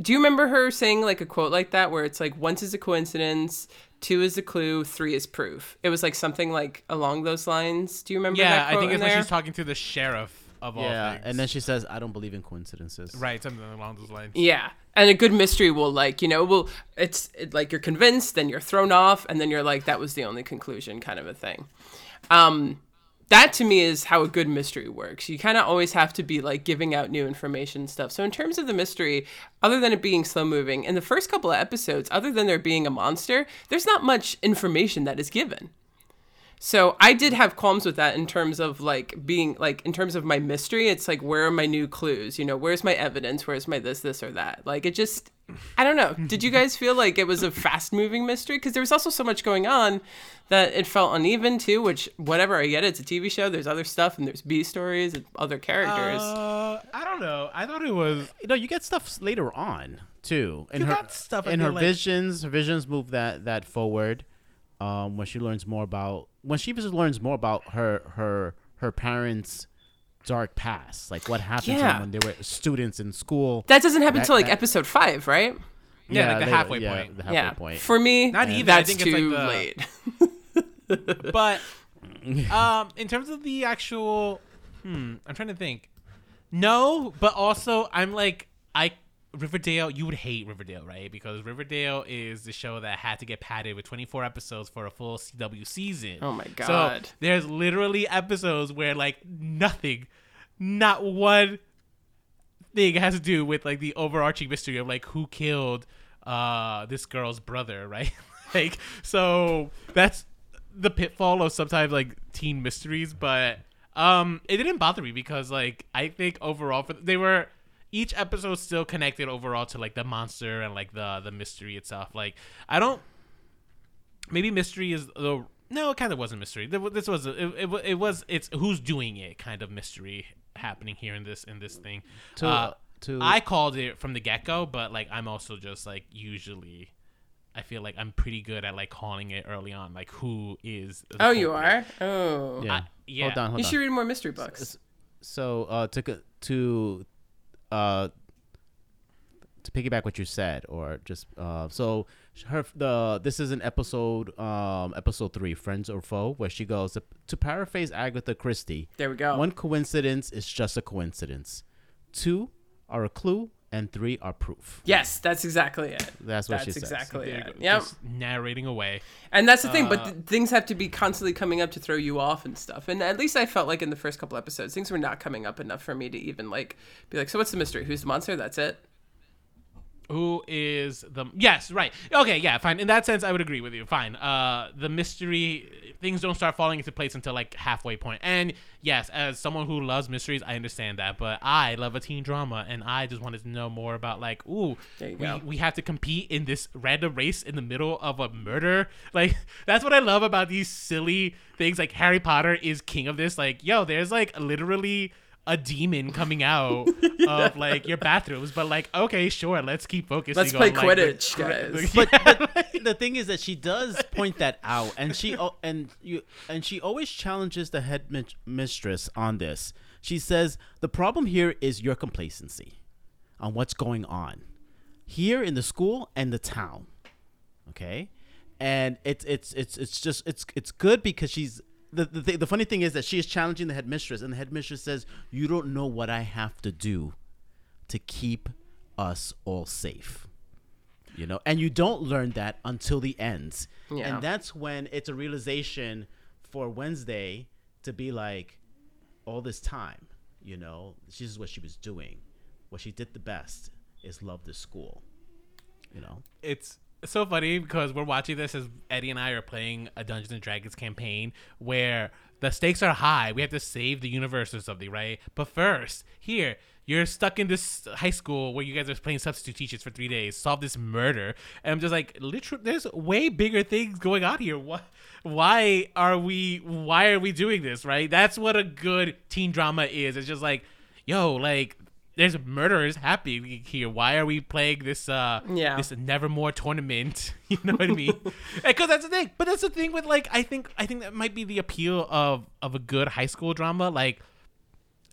Do you remember her saying like a quote like that where it's like once is a coincidence, two is a clue, three is proof? It was like something like along those lines. Do you remember yeah, that I think it's when she's talking to the sheriff of all yeah, things. and then she says, "I don't believe in coincidences." right something along those lines. Yeah. And a good mystery will like, you know, will it's it, like you're convinced, then you're thrown off, and then you're like, that was the only conclusion kind of a thing. Um that to me is how a good mystery works. You kind of always have to be like giving out new information and stuff. So in terms of the mystery, other than it being slow moving, in the first couple of episodes, other than there being a monster, there's not much information that is given. So I did have qualms with that in terms of like being like in terms of my mystery. It's like where are my new clues? You know, where's my evidence? Where's my this, this, or that? Like it just, I don't know. Did you guys feel like it was a fast moving mystery? Because there was also so much going on that it felt uneven too. Which whatever I get, it, it's a TV show. There's other stuff and there's B stories and other characters. Uh, I don't know. I thought it was You know, you get stuff later on too. In You her got stuff, in her like- visions. Her visions move that that forward. Um, when she learns more about when she just learns more about her her her parents' dark past, like what happened to them when they were students in school. that doesn't happen until like that- episode five, right? Yeah, like the later, halfway yeah, point. The halfway yeah. point. For me, Not even, I That's think it's, like, too the- late. but um in terms of the actual hmm i'm trying to think no but also i'm like i riverdale you would hate riverdale right because riverdale is the show that had to get padded with 24 episodes for a full cw season Oh my god. so there's literally episodes where like nothing not one thing has to do with like the overarching mystery of like who killed uh this girl's brother, right? like so that's the pitfall of sometimes like teen mysteries, but um it didn't bother me because like I think overall for they were each episode still connected overall to like the monster and like the the mystery itself. Like I don't maybe mystery is the no, it kind of wasn't mystery. This was it, it, it was it's who's doing it kind of mystery happening here in this in this thing. To- uh, to- I called it from the get go, but like I'm also just like usually. I feel like I'm pretty good at like calling it early on, like who is. the Oh, you culprit. are. Oh, Yeah. I- yeah. Hold on, hold you on. should read more mystery books. So uh, to co- to uh, to piggyback what you said, or just uh, so her the this is an episode um episode three, friends or foe, where she goes to paraphrase Agatha Christie. There we go. One coincidence is just a coincidence. Two are a clue, and three are proof. Yes, that's exactly it. That's what That's she says. exactly There you it. go. Yep. Just narrating away. And that's the thing, but Uh, th- things have to be constantly coming up to throw you off and stuff. And at least I felt like in the first couple episodes, things were not coming up enough for me to even like be like, so what's the mystery? Who's the monster? That's it. Who is the yes right okay yeah fine in that sense I would agree with you fine uh the mystery things don't start falling into place until like halfway point. And yes as someone who loves mysteries I understand that. But I love a teen drama and I just wanted to know more about like ooh we, go. we have to compete in this random race in the middle of a murder? Like that's what I love about these silly things. Like Harry Potter is king of this. Like yo there's like literally a demon coming out of like your bathrooms, but like, okay, sure, let's keep focusing. Let's play on, like, the- Quidditch, guys. but, but the thing is that she does point that out, and she and you and she always challenges the head mit- mistress on this. She says the problem here is your complacency on what's going on here in the school and the town. Okay, and it's it's it's it's just it's it's good because she's. The, the, th- the funny thing is that she is challenging the headmistress, and the headmistress says, "You don't know what I have to do to keep us all safe." you know? And you don't learn that until the end. Yeah. and that's when it's a realization for wednesday to be like all this time you know this is what she was doing. What she did the best is love the school. You know? It's so funny because we're watching this as Eddie and I are playing a Dungeons and Dragons campaign where the stakes are high. We have to save the universe or something, right? But first, here, you're stuck in this high school where you guys are playing substitute teachers for three days, solve this murder. And I'm just like, literally, there's way bigger things going on here. What? Why are we? Why are we doing this? Right? That's what a good teen drama is. It's just like, yo, like there's murderers happy here. Why are we playing this uh Yeah. this nevermore tournament? You know what I mean? Because that's the thing. But that's the thing with like I think I think that might be the appeal of of a good high school drama. Like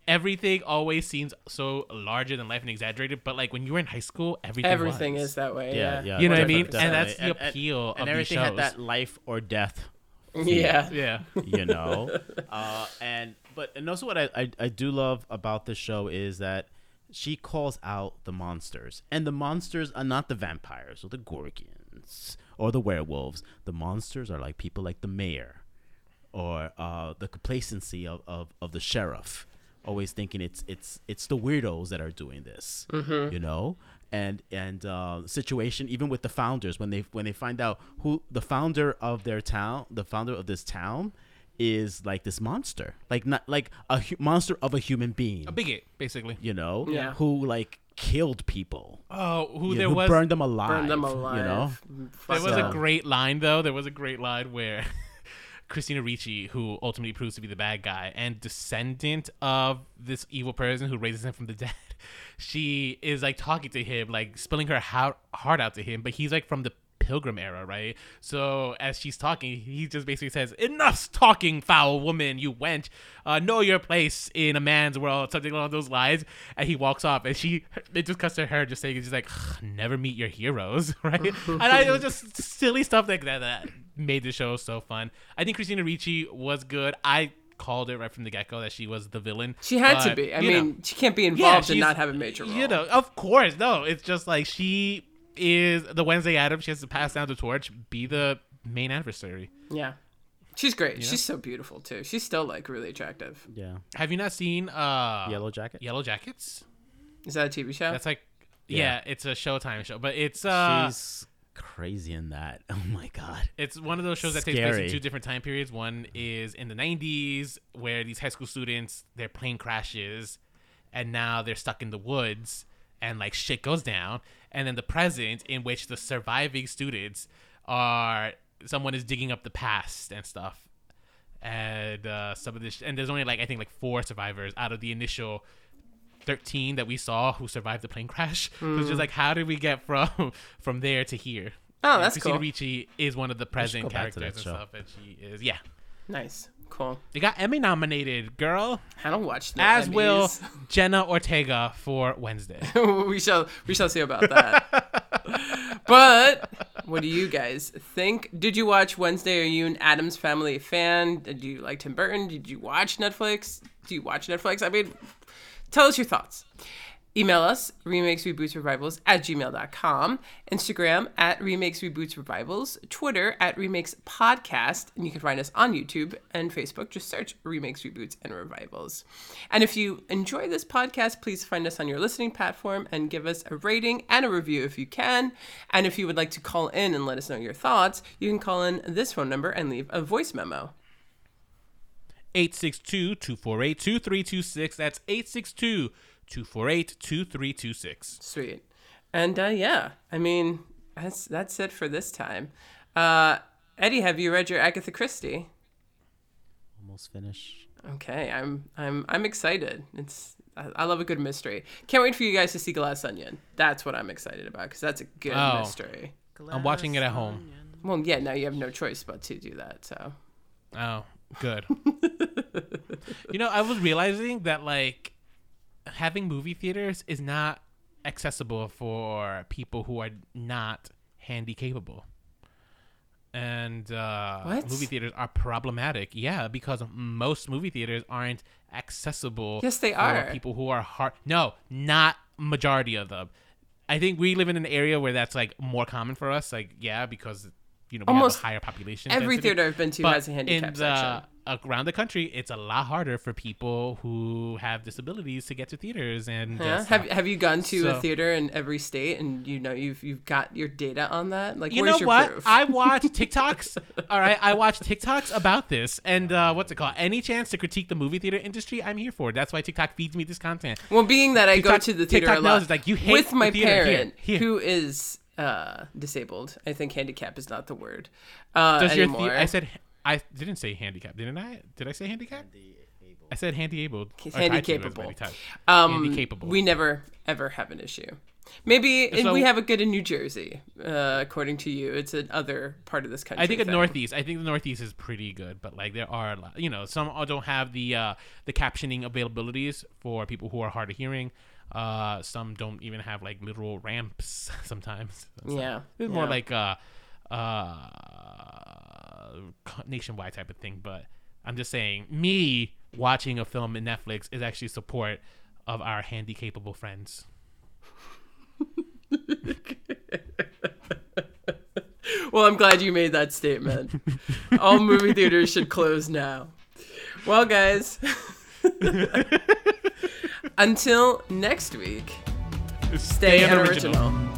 everything always seems so larger than life and exaggerated. But like when you were in high school, everything Everything was. is that way. yeah Yeah. yeah You know what I definitely, mean? And that's the appeal and of these everything had shows. that life or death Yeah. Yeah. you know uh, and but and also what I, I i do love about this show is that she calls out the monsters. And the monsters are not the vampires or the gorgons or the werewolves. The monsters are like people like the mayor or uh, the complacency of, of, of the sheriff always thinking it's it's it's the weirdos that are doing this you know? And and uh, situation even with the founders when they when they find out who the founder of their town the founder of this town is like this monster like not like a hu- monster of a human being A bigot, basically. you know Yeah. who like killed people Oh, who Yeah, there who was burned them alive Burned them alive. you know There was So- a great line though. There was a great line where Christina Ricci, who ultimately proves to be the bad guy and descendant of this evil person who raises him from the dead, she is like talking to him, like spilling her hou- heart out to him, but he's like from the pilgrim era, right? So as she's talking, he just basically says, "Enough's talking, foul woman, you wench. Uh, know your place in a man's world," something along those lines. And he walks off, and she it just cuts to her just saying, "Just like never meet your heroes," right? and I, it was just silly stuff like that that made the show so fun. I think Christina Ricci was good. I called it right from the get go that she was the villain. She had to be. I you know, mean, she can't be involved and not have a major role. You know, of course, no. It's just like she is the Wednesday Adam. She has to pass down the torch, be the main adversary. Yeah. She's great. She's so beautiful too. She's still like really attractive. yeah Have you not seen uh yellow jacket Yellow Jackets? Is that a TV show? That's like, Yeah. yeah, it's a Showtime show, but it's uh, She's crazy in that. Oh my god. It's one of those shows that takes place in two different time periods. One is in the 90s, where these high school students, their plane crashes, and now they're stuck in the woods, and like shit goes down. And then the present, in which the surviving students are someone is digging up the past and stuff. And uh, some of this, and there's only like I think like four survivors out of the initial 13 that we saw who survived the plane crash. So it's just like, how did we get from from there to here? Oh, And that's Christina cool. Ricci is one of the present go back to characters and show. stuff, and she is yeah. Nice. Cool. They got Emmy nominated, girl, I don't watch the as will Jenna Ortega for Wednesday. we shall we shall see about that. but what do you guys think? Did you watch Wednesday? Are you an Addams Family fan? Did you like Tim Burton? Did you watch Netflix? Do you watch Netflix? I mean, tell us your thoughts. Email us, remakes, reboots, revivals at gmail.com, Instagram at remakes, reboots, revivals, Twitter at remakes podcast, and you can find us on YouTube and Facebook. Just search remakes, reboots, and revivals. And if you enjoy this podcast, please find us on your listening platform and give us a rating and a review if you can. And if you would like to call in and let us know your thoughts, you can call in this phone number and leave a voice memo. 862-248-2326. That's 862-248-2326. Sweet. And uh, yeah, I mean, that's that's it for this time. Uh, Eddie, have you read your Agatha Christie? Almost finished. Okay, I'm I'm I'm excited. It's I, I love a good mystery. Can't wait for you guys to see Glass Onion. That's what I'm excited about because that's a good Oh. mystery. I'm watching it at home. Well, yeah, now you have no choice but to do that. So Oh, good. you know, I was realizing that like having movie theaters is not accessible for people who are not handy capable. And uh, What? movie theaters are problematic. Yeah, because most movie theaters aren't accessible. Yes, they for are. People who are hard. No, not majority of them. I think we live in an area where that's like more common for us. Like, yeah, because you know we Almost have a higher population. every density. theater I've been to But has a handicap the, section. Around the country, it's a lot harder for people who have disabilities to get to theaters and uh, Huh? Have Have you gone to a theater in every state and you know you've you've got your data on that? Like, you know your what? proof? I watch TikToks. all right, I watch TikToks about this, and uh, what's it called? Any chance to critique the movie theater industry, I'm here for. That's why TikTok feeds me this content. Well, being that I go to the theater TikTok a lot knows like, you hate with my the theater. Here, parent here. who is uh, disabled. I think handicap is not the word uh, Does your anymore. the- I said I didn't say handicap, didn't I? Did I say handicap? I said handy abled. He's or tried to handy capable. um, handy capable. We never ever have an issue. Maybe and So- we have a good in New Jersey, uh, according to you. It's another part of this country. I think the. Northeast. I think the Northeast is pretty good, but like there are, a lot, you know, some don't have the uh, the captioning availabilities for people who are hard of hearing. Uh, some don't even have like literal ramps sometimes. So Yeah, it's more like uh, co- Uh, nationwide type of thing. But I'm just saying, me watching a film in Netflix is actually support of our handy capable friends. Well, I'm glad you made that statement. All movie theaters should close now. Well, guys, until next week, stay, unoriginal. unoriginal.